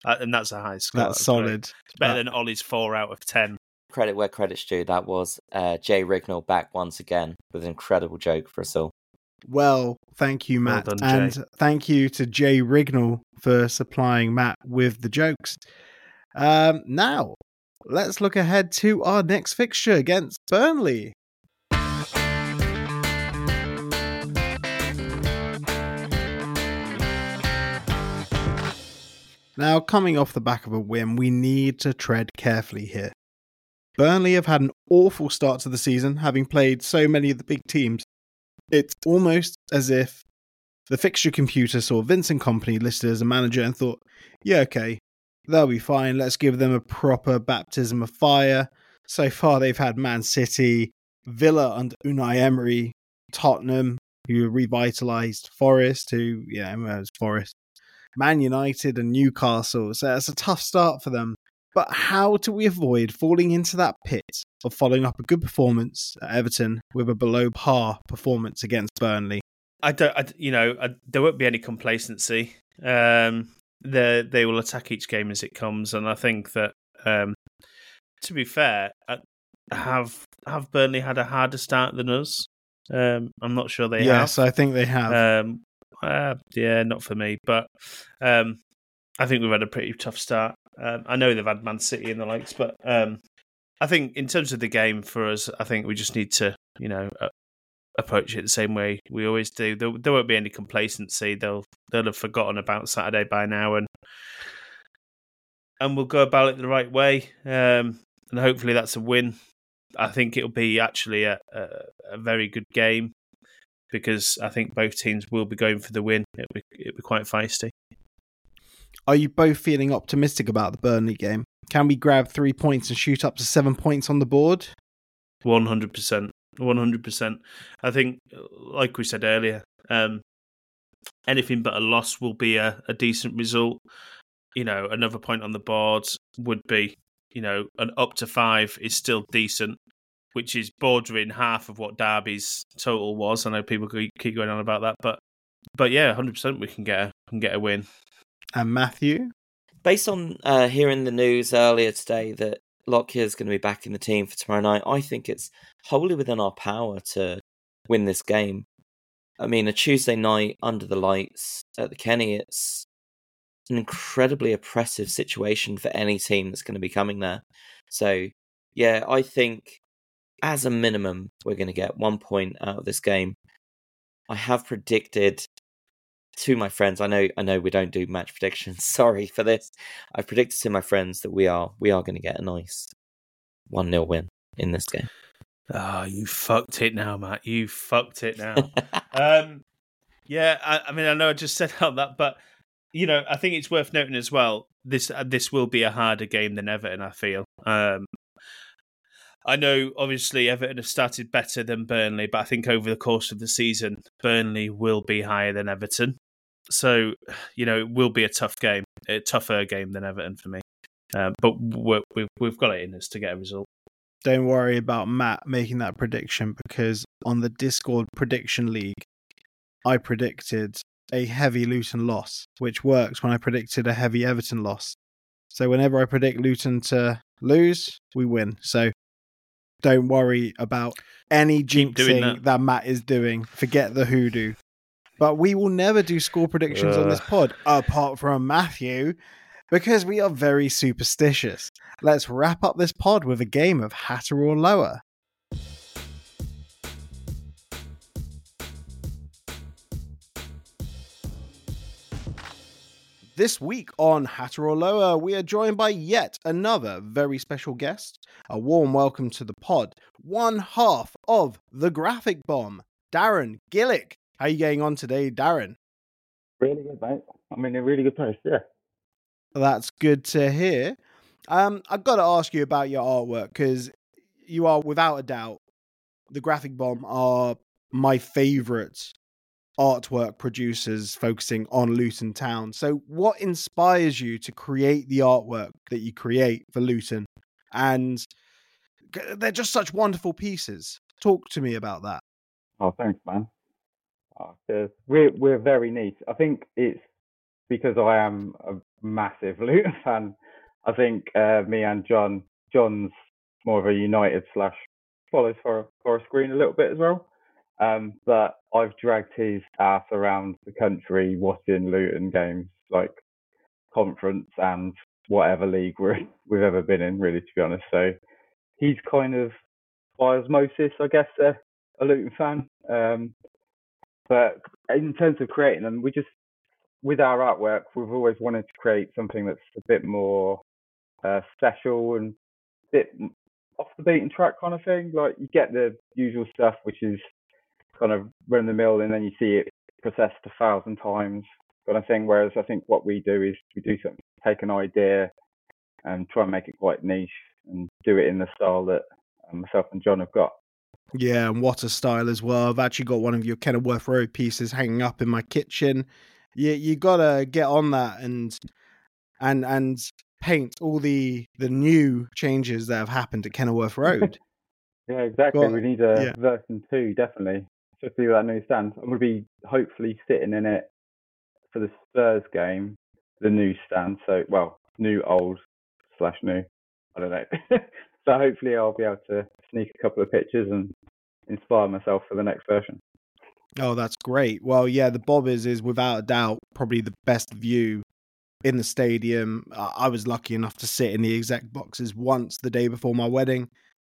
uh, and that's a high score. That's great. solid. It's better Uh, than Ollie's four out of ten. Credit where credit's due. That was uh, Jay Rignall back once again with an incredible joke for us all. Well, thank you, Well Matt. done, and thank you to Jay Rignall for supplying Matt with the jokes. Um, now, let's look ahead to our next fixture against Burnley. Now, coming off the back of a win, we need to tread carefully here. Burnley have had an awful start to the season, having played so many of the big teams. It's almost as if the fixture computer saw Vincent Kompany listed as a manager and thought, yeah, okay, they'll be fine. Let's give them a proper baptism of fire. So far, they've had Man City, Villa under Unai Emery, Tottenham, who revitalised Forest, who yeah, it was Forest, Man United, and Newcastle. So it's a tough start for them. But how do we avoid falling into that pit of following up a good performance at Everton with a below par performance against Burnley? I don't, I, you know, I, there won't be any complacency. Um, they they will attack each game as it comes, and I think that, um, to be fair, uh, have have Burnley had a harder start than us? Um, I'm not sure they yes, have. Yes, I think they have. Um, uh, yeah, not for me, but um, I think we've had a pretty tough start. Um, I know they've had Man City and the likes, but um, I think in terms of the game for us, I think we just need to, you know, uh, approach it the same way we always do. There, there, won't be any complacency. They'll they'll have forgotten about Saturday by now, and and we'll go about it the right way. Um, and hopefully that's a win. I think it'll be actually a, a, a very good game because I think both teams will be going for the win. It'll be, it'll be quite feisty. Are you both feeling optimistic about the Burnley game? Can we grab three points and shoot up to seven points on the board? One hundred percent, one hundred percent. I think, like we said earlier, um, anything but a loss will be a, a decent result. You know, another point on the board would be, you know, an up to five is still decent, which is bordering half of what Derby's total was. I know people keep going on about that, but but yeah, hundred percent, we can get a can get a win. And Matthew, based on uh, hearing the news earlier today that Lockyer is going to be back in the team for tomorrow night, I think it's wholly within our power to win this game. I mean, a Tuesday night under the lights at the Kenny, it's an incredibly oppressive situation for any team that's going to be coming there. So, yeah, I think as a minimum, we're going to get one point out of this game. I have predicted to my friends. I know I know we don't do match predictions. *laughs* Sorry for this. I've predicted to my friends that we are we are going to get a nice one 0 win in this game. Oh, you fucked it now, Matt. You fucked it now. *laughs* um, yeah, I, I, mean, I know I just said *laughs* all that, but you know, I think it's worth noting as well. This uh, this will be a harder game than Everton. I feel. Um, I know, obviously, Everton have started better than Burnley, but I think over the course of the season, Burnley will be higher than Everton. So, you know, it will be a tough game, a tougher game than Everton for me. Um, but we've we've got it in us to get a result. Don't worry about Matt making that prediction because on the Discord prediction league, I predicted a heavy Luton loss, which works when I predicted a heavy Everton loss. So whenever I predict Luton to lose, we win. So don't worry about any jinxing that. that. Matt is doing. Forget the hoodoo. But we will never do score predictions uh. on this pod, apart from Matthew, because we are very superstitious. Let's wrap up this pod with a game of Hatter or Lower. This week on Hatter or Lower, we are joined by yet another very special guest. A warm welcome to the pod, one half of the Graphic Bomb, Darren Gillick. How are you getting on today, Darren? Really good, mate. I'm in a really good place, yeah. That's good to hear. Um, I've got to ask you about your artwork because you are, without a doubt, the Graphic Bomb are my favourite artwork producers focusing on Luton Town. So, what inspires you to create the artwork that you create for Luton? And they're just such wonderful pieces. Talk to me about that. Oh, thanks, man. Oh, we're we're very niche. I think it's because I am a massive *laughs* Luton fan. I think uh, me and John, John's more of a United slash follows for for a screen a little bit as well. Um, but I've dragged his ass around the country watching Luton games, like conference and whatever league we're, we've ever been in, really, to be honest. So he's kind of by osmosis, I guess, a, a Luton fan. Um, but in terms of creating them, we just, with our artwork, we've always wanted to create something that's a bit more uh, special and a bit off the beaten track kind of thing. Like you get the usual stuff, which is kind of run the mill and then you see it processed a thousand times kind of thing. Whereas I think what we do is we do something, take an idea and try and make it quite niche and do it in the style that um, myself and John have got. Yeah, and what a style as well. I've actually got one of your Kenilworth Road pieces hanging up in my kitchen. You you gotta get on that and and and paint all the the new changes that have happened at Kenilworth Road. *laughs* Yeah, exactly. Well, we need a yeah. version two, definitely. Especially with that new stand. I'm to be hopefully sitting in it for the Spurs game, the new stand. So, well, new, old, slash new. I don't know. *laughs* so hopefully I'll be able to sneak a couple of pictures and inspire myself for the next version. Oh, that's great. Well, yeah, the Bobbers is without a doubt probably the best view in the stadium. I was lucky enough to sit in the exec boxes once the day before my wedding.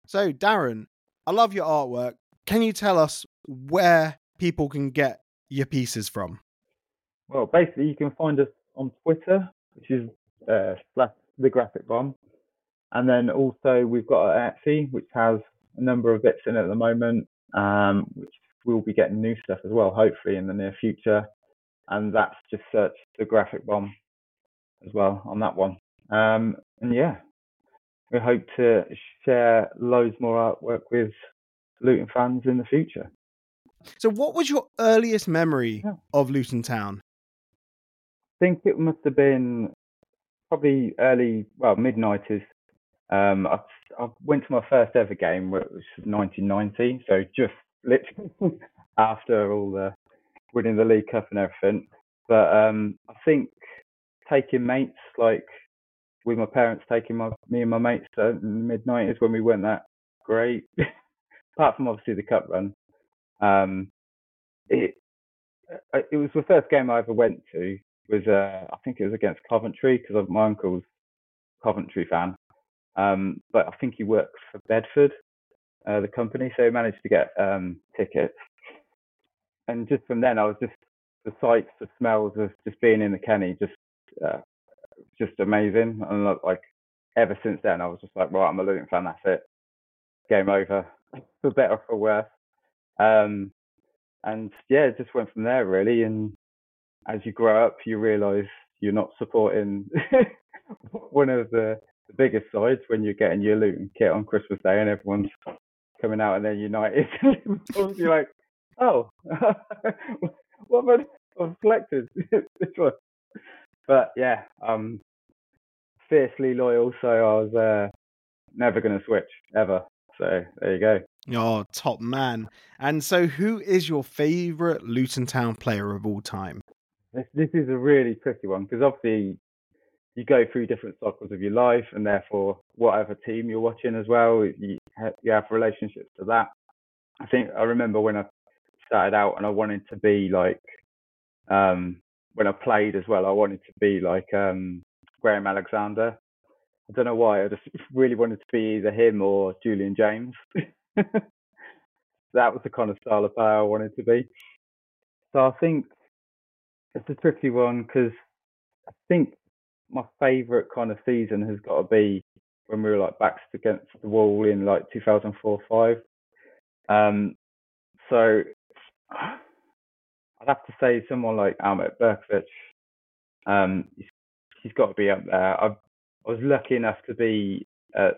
So, Darren, I love your artwork. Can you tell us where people can get your pieces from? Well, basically, you can find us on Twitter, which is uh, slash the graphic bomb. And then also, we've got Etsy, which has a number of bits in it at the moment, um, which we'll be getting new stuff as well, hopefully, in the near future. And that's just search the graphic bomb as well on that one. Um, and yeah, we hope to share loads more artwork with Luton fans in the future. So, what was your earliest memory Yeah. of Luton Town? I think it must have been probably early, well, mid 90s. Um, I, I went to my first ever game, which was 1990, so just literally *laughs* after all the winning the League Cup and everything. But um, I think taking mates, like with my parents taking my me and my mates the mid 90s when we weren't that great, *laughs* apart from obviously the cup run. Um, it uh, it was the first game I ever went to. Was uh, I think it was against Coventry because my uncle's Coventry fan. Um, but I think he works for Bedford, uh, the company, so he managed to get um, tickets. And just from then, I was just the sights, the smells of just being in the Kenny, just uh, just amazing. And like ever since then, I was just like, right, I'm a Luton fan. That's it. Game over, *laughs* for better or for worse. Um, and yeah, it just went from there really. And as you grow up, you realise you're not supporting *laughs* one of the, the biggest sides when you're getting your Luton kit on Christmas Day and everyone's coming out *laughs* and then United. you're like, oh, *laughs* what I I've selected? this one. But yeah, um, fiercely loyal. So I was uh, never going to switch ever. So there you go. Oh, top man. And so, who is your favourite Luton Town player of all time? This this is a really tricky one because obviously you go through different cycles of your life, and therefore whatever team you're watching as well, you you have relationships to that. I think I remember when I started out and I wanted to be like um when I played as well, I wanted to be like um Graham Alexander. I don't know why, I just *laughs* really wanted to be either him or Julian James. *laughs* that was the kind of style of player I wanted to be. So I think it's a tricky one because I think my favourite kind of season has got to be when we were like backs against the wall in like 2004 5. Um, so I'd have to say someone like Ahmet Brkovic. Um, he's, he's got to be up there. I, I was lucky enough to be at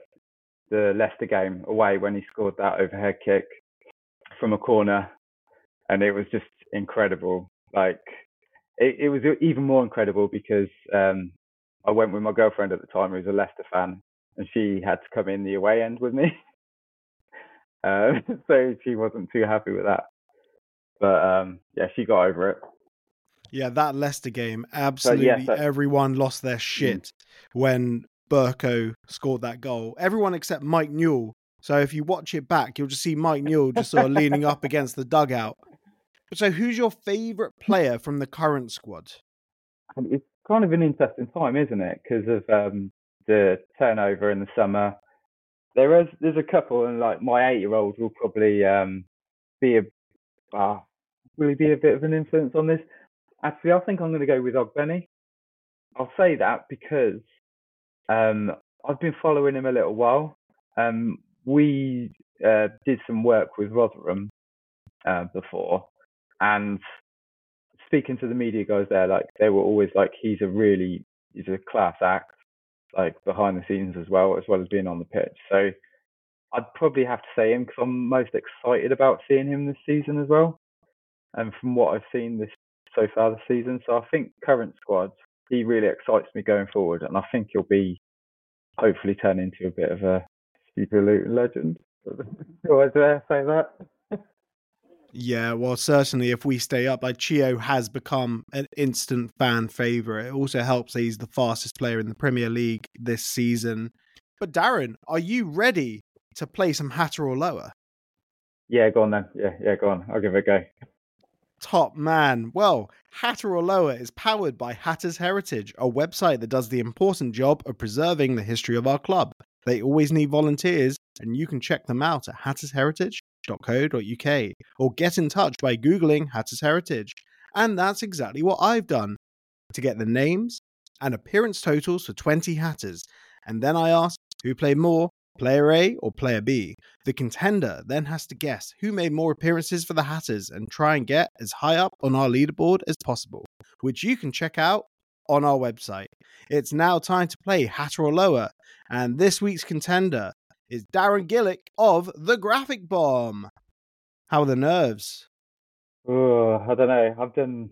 the Leicester game away when he scored that overhead kick from a corner, and it was just incredible. Like it, it was even more incredible because um, I went with my girlfriend at the time, who was a Leicester fan, and she had to come in the away end with me. uh, *laughs* *laughs* so she wasn't too happy with that. But um, yeah, she got over it. Yeah, that Leicester game, absolutely so- everyone lost their shit when Burko scored that goal. Everyone except Mike Newell. So if you watch it back, you'll just see Mike Newell just sort of leaning up against the dugout. So who's your favourite player from the current squad? And it's kind of an interesting time, isn't it? Because of um, the turnover in the summer. There is there's a couple, and like my eight year old will probably um, be a uh, will he be a bit of an influence on this? Actually, I think I'm going to go with Ogbene. I'll say that because um, I've been following him a little while. Um, we uh, did some work with Rotherham uh, before, and speaking to the media guys there, like they were always like, he's a really, he's a class act, like behind the scenes as well, as well as being on the pitch. So I'd probably have to say him because I'm most excited about seeing him this season as well. And from what I've seen this so far this season, so I think current squad, he really excites me going forward, and I think he'll be hopefully turn into a bit of a Super legend. *laughs* Do I dare say that? Yeah, well, certainly if we stay up, like Chio has become an instant fan favourite. It also helps that he's the fastest player in the Premier League this season. But Darren, are you ready to play some Hatter or lower? Yeah, go on then. Yeah, yeah, go on. I'll give it a go. Top man. Well, Hatter or Lower is powered by Hatter's Heritage, a website that does the important job of preserving the history of our club. They always need volunteers, and you can check them out at hattersheritage.co.uk or get in touch by Googling Hatter's Heritage. And that's exactly what I've done to get the names and appearance totals for 20 Hatters. And then I asked who played more, player A or player B. The contender then has to guess who made more appearances for the Hatters and try and get as high up on our leaderboard as possible, which you can check out on our website. It's now time to play Hatter or Lower, and this week's contender is Darren Gillick of The Graphic Bomb. How are the nerves? Oh, I don't know. I've done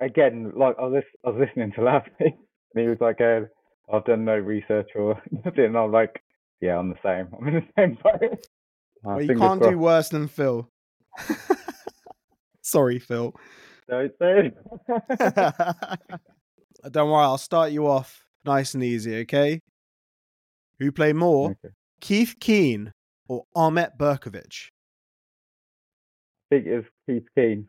again. Like I was, I was listening to *laughs* week, and he was like, uh, "I've done no research or *laughs* nothing." And I'm like, "Yeah, I'm the same. *laughs* I'm in the same boat." Well, you can't do worse than Phil. Sorry, Phil. Don't say. Don't worry, I'll start you off nice and easy, okay? Who played more, Okay. Keith Keane or Ahmet Brkovic? I think it's Keith Keane.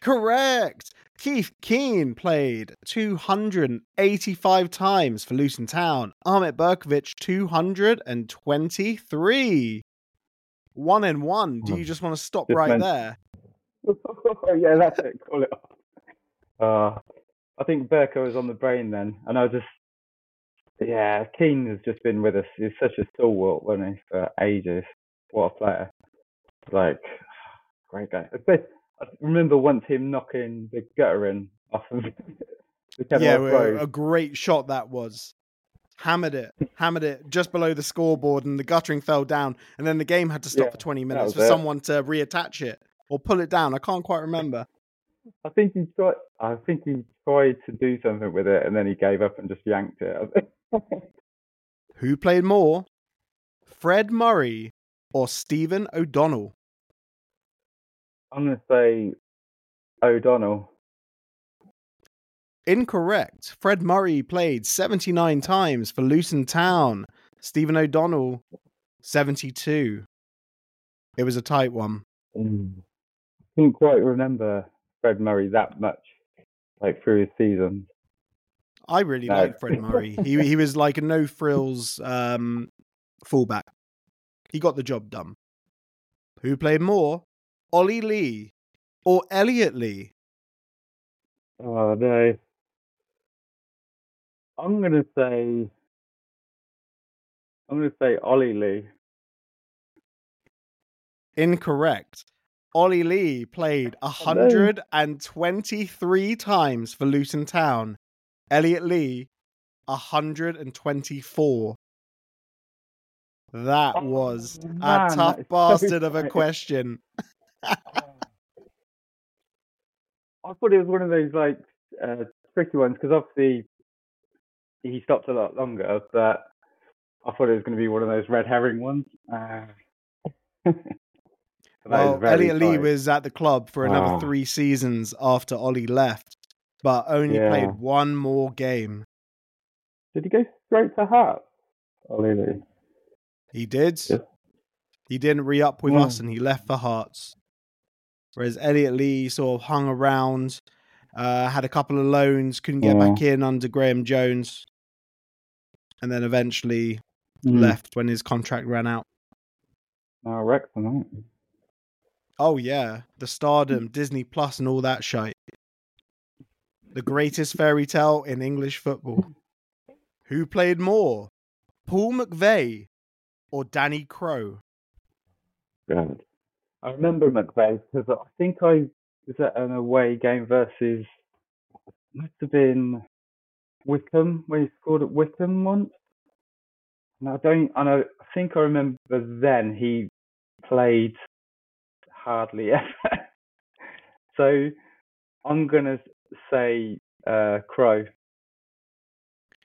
Correct! Keith Keane played 285 times for Luton Town. Ahmet Brkovic, 223. One and one. Do you just want to stop Just right meant- there? *laughs* yeah, that's it. Call it off. Uh, I think Burko was on the brain then, and I just, yeah, Keane has just been with us. He's such a stalwart, wasn't he, for ages. What a player! Like, *sighs* great guy. I remember once him knocking the gutter in off of *laughs* the Kenilworth yeah, Road. a great shot that was. Hammered it, hammered it just below the scoreboard, and the guttering fell down. And then the game had to stop Yeah, for 20 minutes for it. someone to reattach it or pull it down. I can't quite remember. I think he tried. I think he tried to do something with it, and then he gave up and just yanked it. *laughs* Who played more, Fred Murray or Stephen O'Donnell? I'm gonna say O'Donnell. Incorrect. Fred Murray played 79 times for Luton Town. Stephen O'Donnell, 72. It was a tight one. Mm. I couldn't quite remember Fred Murray that much, like through his seasons. I really No. like Fred Murray. He *laughs* he was like a no frills um, fullback. He got the job done. Who played more, Ollie Lee or Elliot Lee? Oh no. I'm gonna say. I'm gonna say Ollie Lee. Incorrect. Ollie Lee played *laughs* 123 times for Luton Town. Elliot Lee, 124. That Oh, was man, a tough is so bastard of a question. *laughs* *laughs* I thought it was one of those like uh, tricky ones because obviously he stopped a lot longer, but I thought it was going to be one of those red herring ones. Uh, but that is Well, Elliot Lee was at the club for another Ah. three seasons after Ollie left, but only Yeah. played one more game. Did he go straight to Hearts? Ollie Lee. He did. Yeah. He didn't re up with Yeah. us and he left for Hearts. Whereas Elliot Lee sort of hung around, uh, had a couple of loans, couldn't get back in under Graeme Jones, and then eventually Mm. left when his contract ran out. Now Wrexham? Oh, yeah. The hmm. stardom, Disney Plus, and all that shite. The greatest fairy tale in English football. Who played more? Paul McVeigh or Danny Crow? God. I remember McVeigh because I think I was at an away game versus must have been Wycombe when he scored at Wycombe once. And I don't. I know. I think I remember then he played hardly *laughs* ever. so I'm gonna say uh, Crow.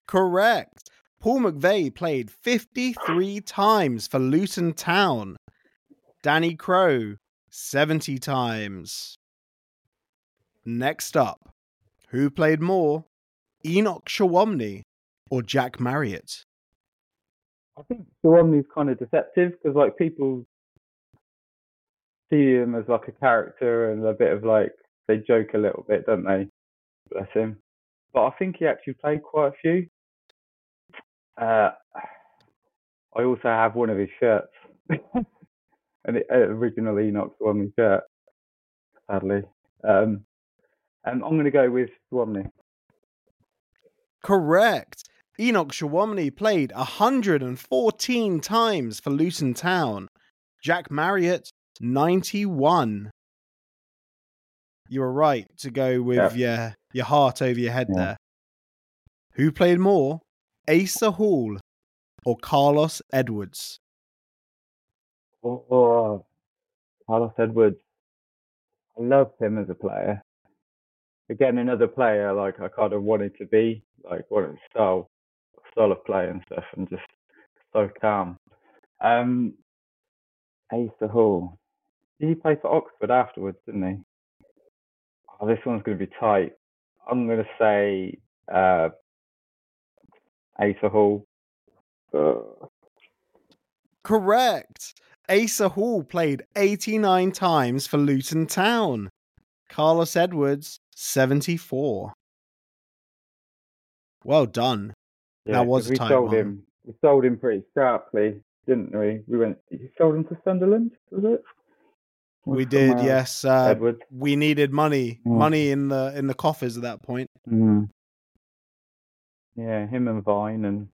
Correct. Paul McVeigh played 53 *sighs* times for Luton Town. Danny Crow, 70 times. Next up, who played more? Enoch Showunmi or Jack Marriott? I think Showunmi's kind of deceptive because like people see him as like a character and a bit of like they joke a little bit, don't they? Bless him. But I think he actually played quite a few. Uh, I also have one of his shirts, *laughs* an original Enoch Showunmi shirt. Sadly, um, and I'm going to go with Showunmi. Correct. Enoch Showunmi played 114 times for Luton Town. Jack Marriott, 91. You were right to go with your, your heart over your head Yeah. there. Who played more? Asa Hall or Carlos Edwards? Oh, oh, Carlos Edwards. I loved him as a player. Again, another player like I kind of wanted to be, like wanted style, style of play and stuff, and just so calm. Um, Asa Hall. Did he play for Oxford afterwards? Didn't he? Oh, this one's going to be tight. I'm going to say uh, Asa Hall. Uh, Correct. Asa Hall played 89 times for Luton Town. Carlos Edwards, 74. Well done. That was a we tight sold one. him. We sold him pretty sharply, didn't we? We went. You sold him to Sunderland, was it? We did, else? yes. Uh, Edwards. we needed money, Mm. money in the in the coffers at that point. Mm. Yeah, him and Vine and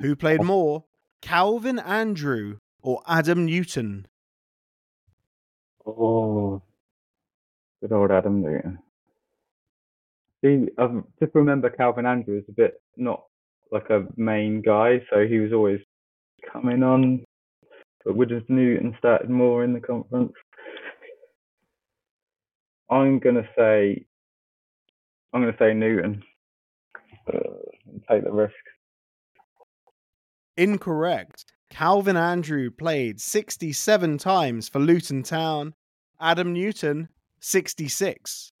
Who played more? Calvin Andrew or Adam Newton? oh, good old Adam Newton. See, I just remember Calvin Andrews a bit not like a main guy, so he was always coming on. But Woodard Newton started more in the conference. I'm gonna say, I'm gonna say Newton. Uh, take the risk. Incorrect. Calvin Andrew played 67 times for Luton Town. Adam Newton, 66.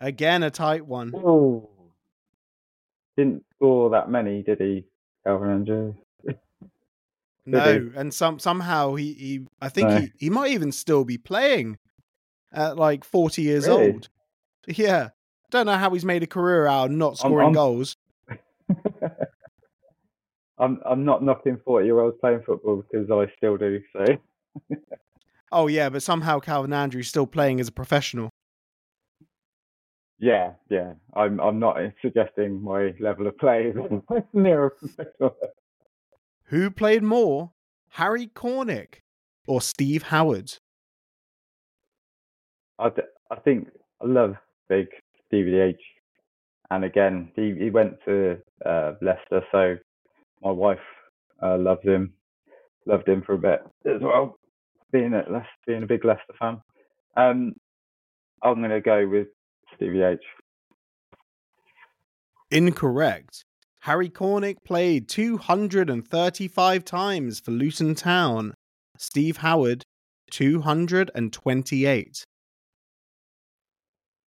Again, a tight one. Oh, didn't score that many, did he, Calvin Andrews? *laughs* No, and some somehow he, he I think No. he, he might even still be playing at like 40 years Really? old. Yeah. Don't know how he's made a career out of not I'm- scoring I'm- goals. *laughs* I'm I'm not knocking forty year olds playing football because I still do. So Oh yeah, but somehow Calvin Andrew's still playing as a professional. yeah, yeah. I'm I'm not suggesting my level of play is *laughs* near a professional. Who played more? Harry Cornick or Steve Howard? I, I think I love big Stevie H, and again he he went to uh, Leicester, so my wife uh, loves him, loved him for a bit as well, being a Leic- being a big Leicester fan. Um, I'm gonna go with Stevie H. Incorrect. Harry Cornick played 235 times for Luton Town. Steve Howard, 228.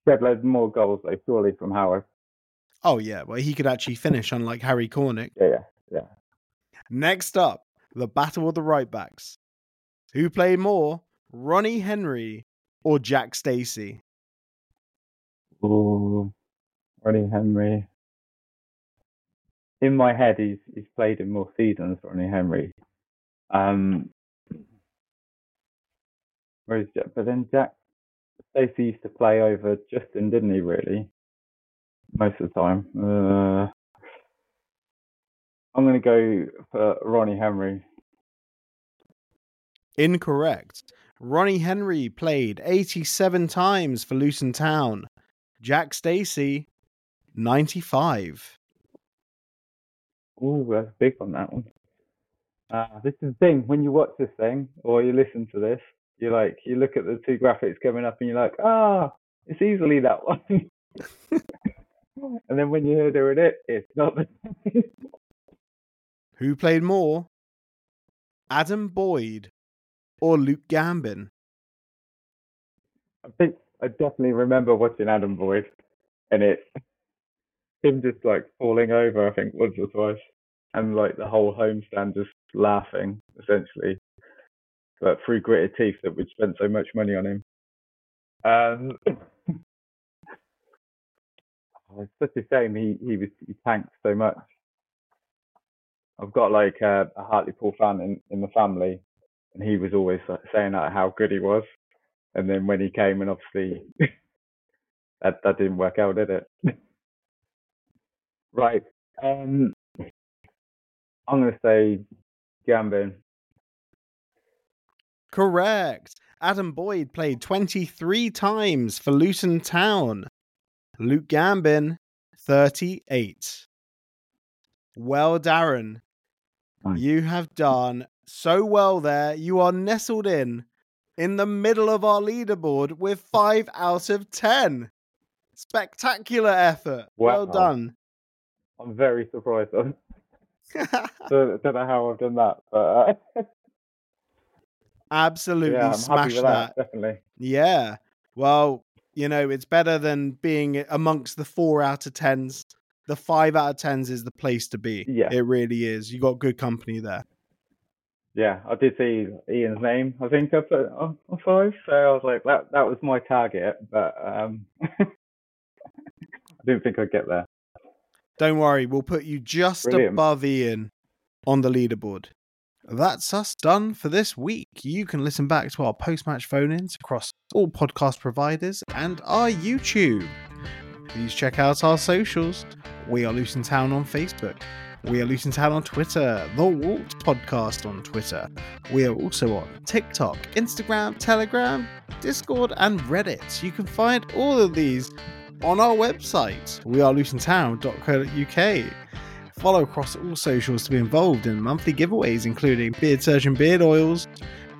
Shed loads more goals though, surely from Howard. Oh, yeah, well, he could actually finish, unlike Harry Cornick. Yeah, yeah, yeah. Next up, the Battle of the Right Backs. Who played more, Ronnie Henry or Jack Stacey? Ooh, Ronnie Henry. In my head, he's he's played in more seasons. Ronnie Henry. Um, whereas Jack, but then Jack Stacey used to play over Justin, didn't he? Really, most of the time. Uh, I'm going to go for Ronnie Henry. Incorrect. Ronnie Henry played 87 times for Luton Town. Jack Stacey, 95. Ooh, that's big on that one. Uh, this is the thing when you watch this thing or you listen to this, you like you look at the two graphics coming up and you're like, ah, it's easily that one. *laughs* and then when you hear doing it, it's not the. Who played more? Adam Boyd or Luke Gambin? I think I definitely remember watching Adam Boyd and it him just like falling over, I think, once or twice. And like the whole homestand just laughing, essentially. But through gritted teeth that we'd spent so much money on him. Um *laughs* oh, it's such a shame he, he was he tanked so much. I've got like a, a Hartlepool fan in, in the family and he was always saying that how good he was. And then when he came and obviously *laughs* that that didn't work out, did it? *laughs* right. Um I'm gonna say Gambin. Correct. Adam Boyd played 23 times for Luton Town. Luke Gambin, 38. Well, Darren, Nice. you have done so well there. You are nestled in in the middle of our leaderboard with five out of 10. Spectacular effort. Well done. I'm very surprised. I *laughs* don't, don't know how I've done that, but uh, *laughs* Absolutely yeah, I'm happy smashed with that. that. Definitely. Yeah. Well, you know, it's better than being amongst the four out of tens. The five out of tens is the place to be. Yeah. It really is. You got good company there. Yeah, I did see Ian's name. I think I put on on five, so I was like, that that was my target, but um, *laughs* I didn't think I'd get there. Don't worry, we'll put you just Brilliant. above Ian on the leaderboard. That's us done for this week. You can listen back to our post match phone ins across all podcast providers and our YouTube. Please check out our socials. We are Luton Town on Facebook. We are Luton Town on Twitter. The Walt Podcast on Twitter. We are also on TikTok, Instagram, Telegram, Discord, and Reddit. You can find all of these on our website, wearelutontown.co.uk. Follow across all socials to be involved in monthly giveaways, including Beard Surgeon Beard Oils,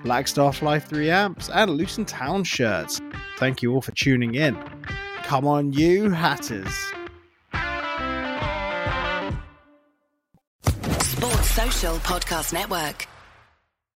Blackstar Fly 3 amps, and Luton Town shirts. Thank you all for tuning in. Come on, you hatters. Sports Social Podcast Network.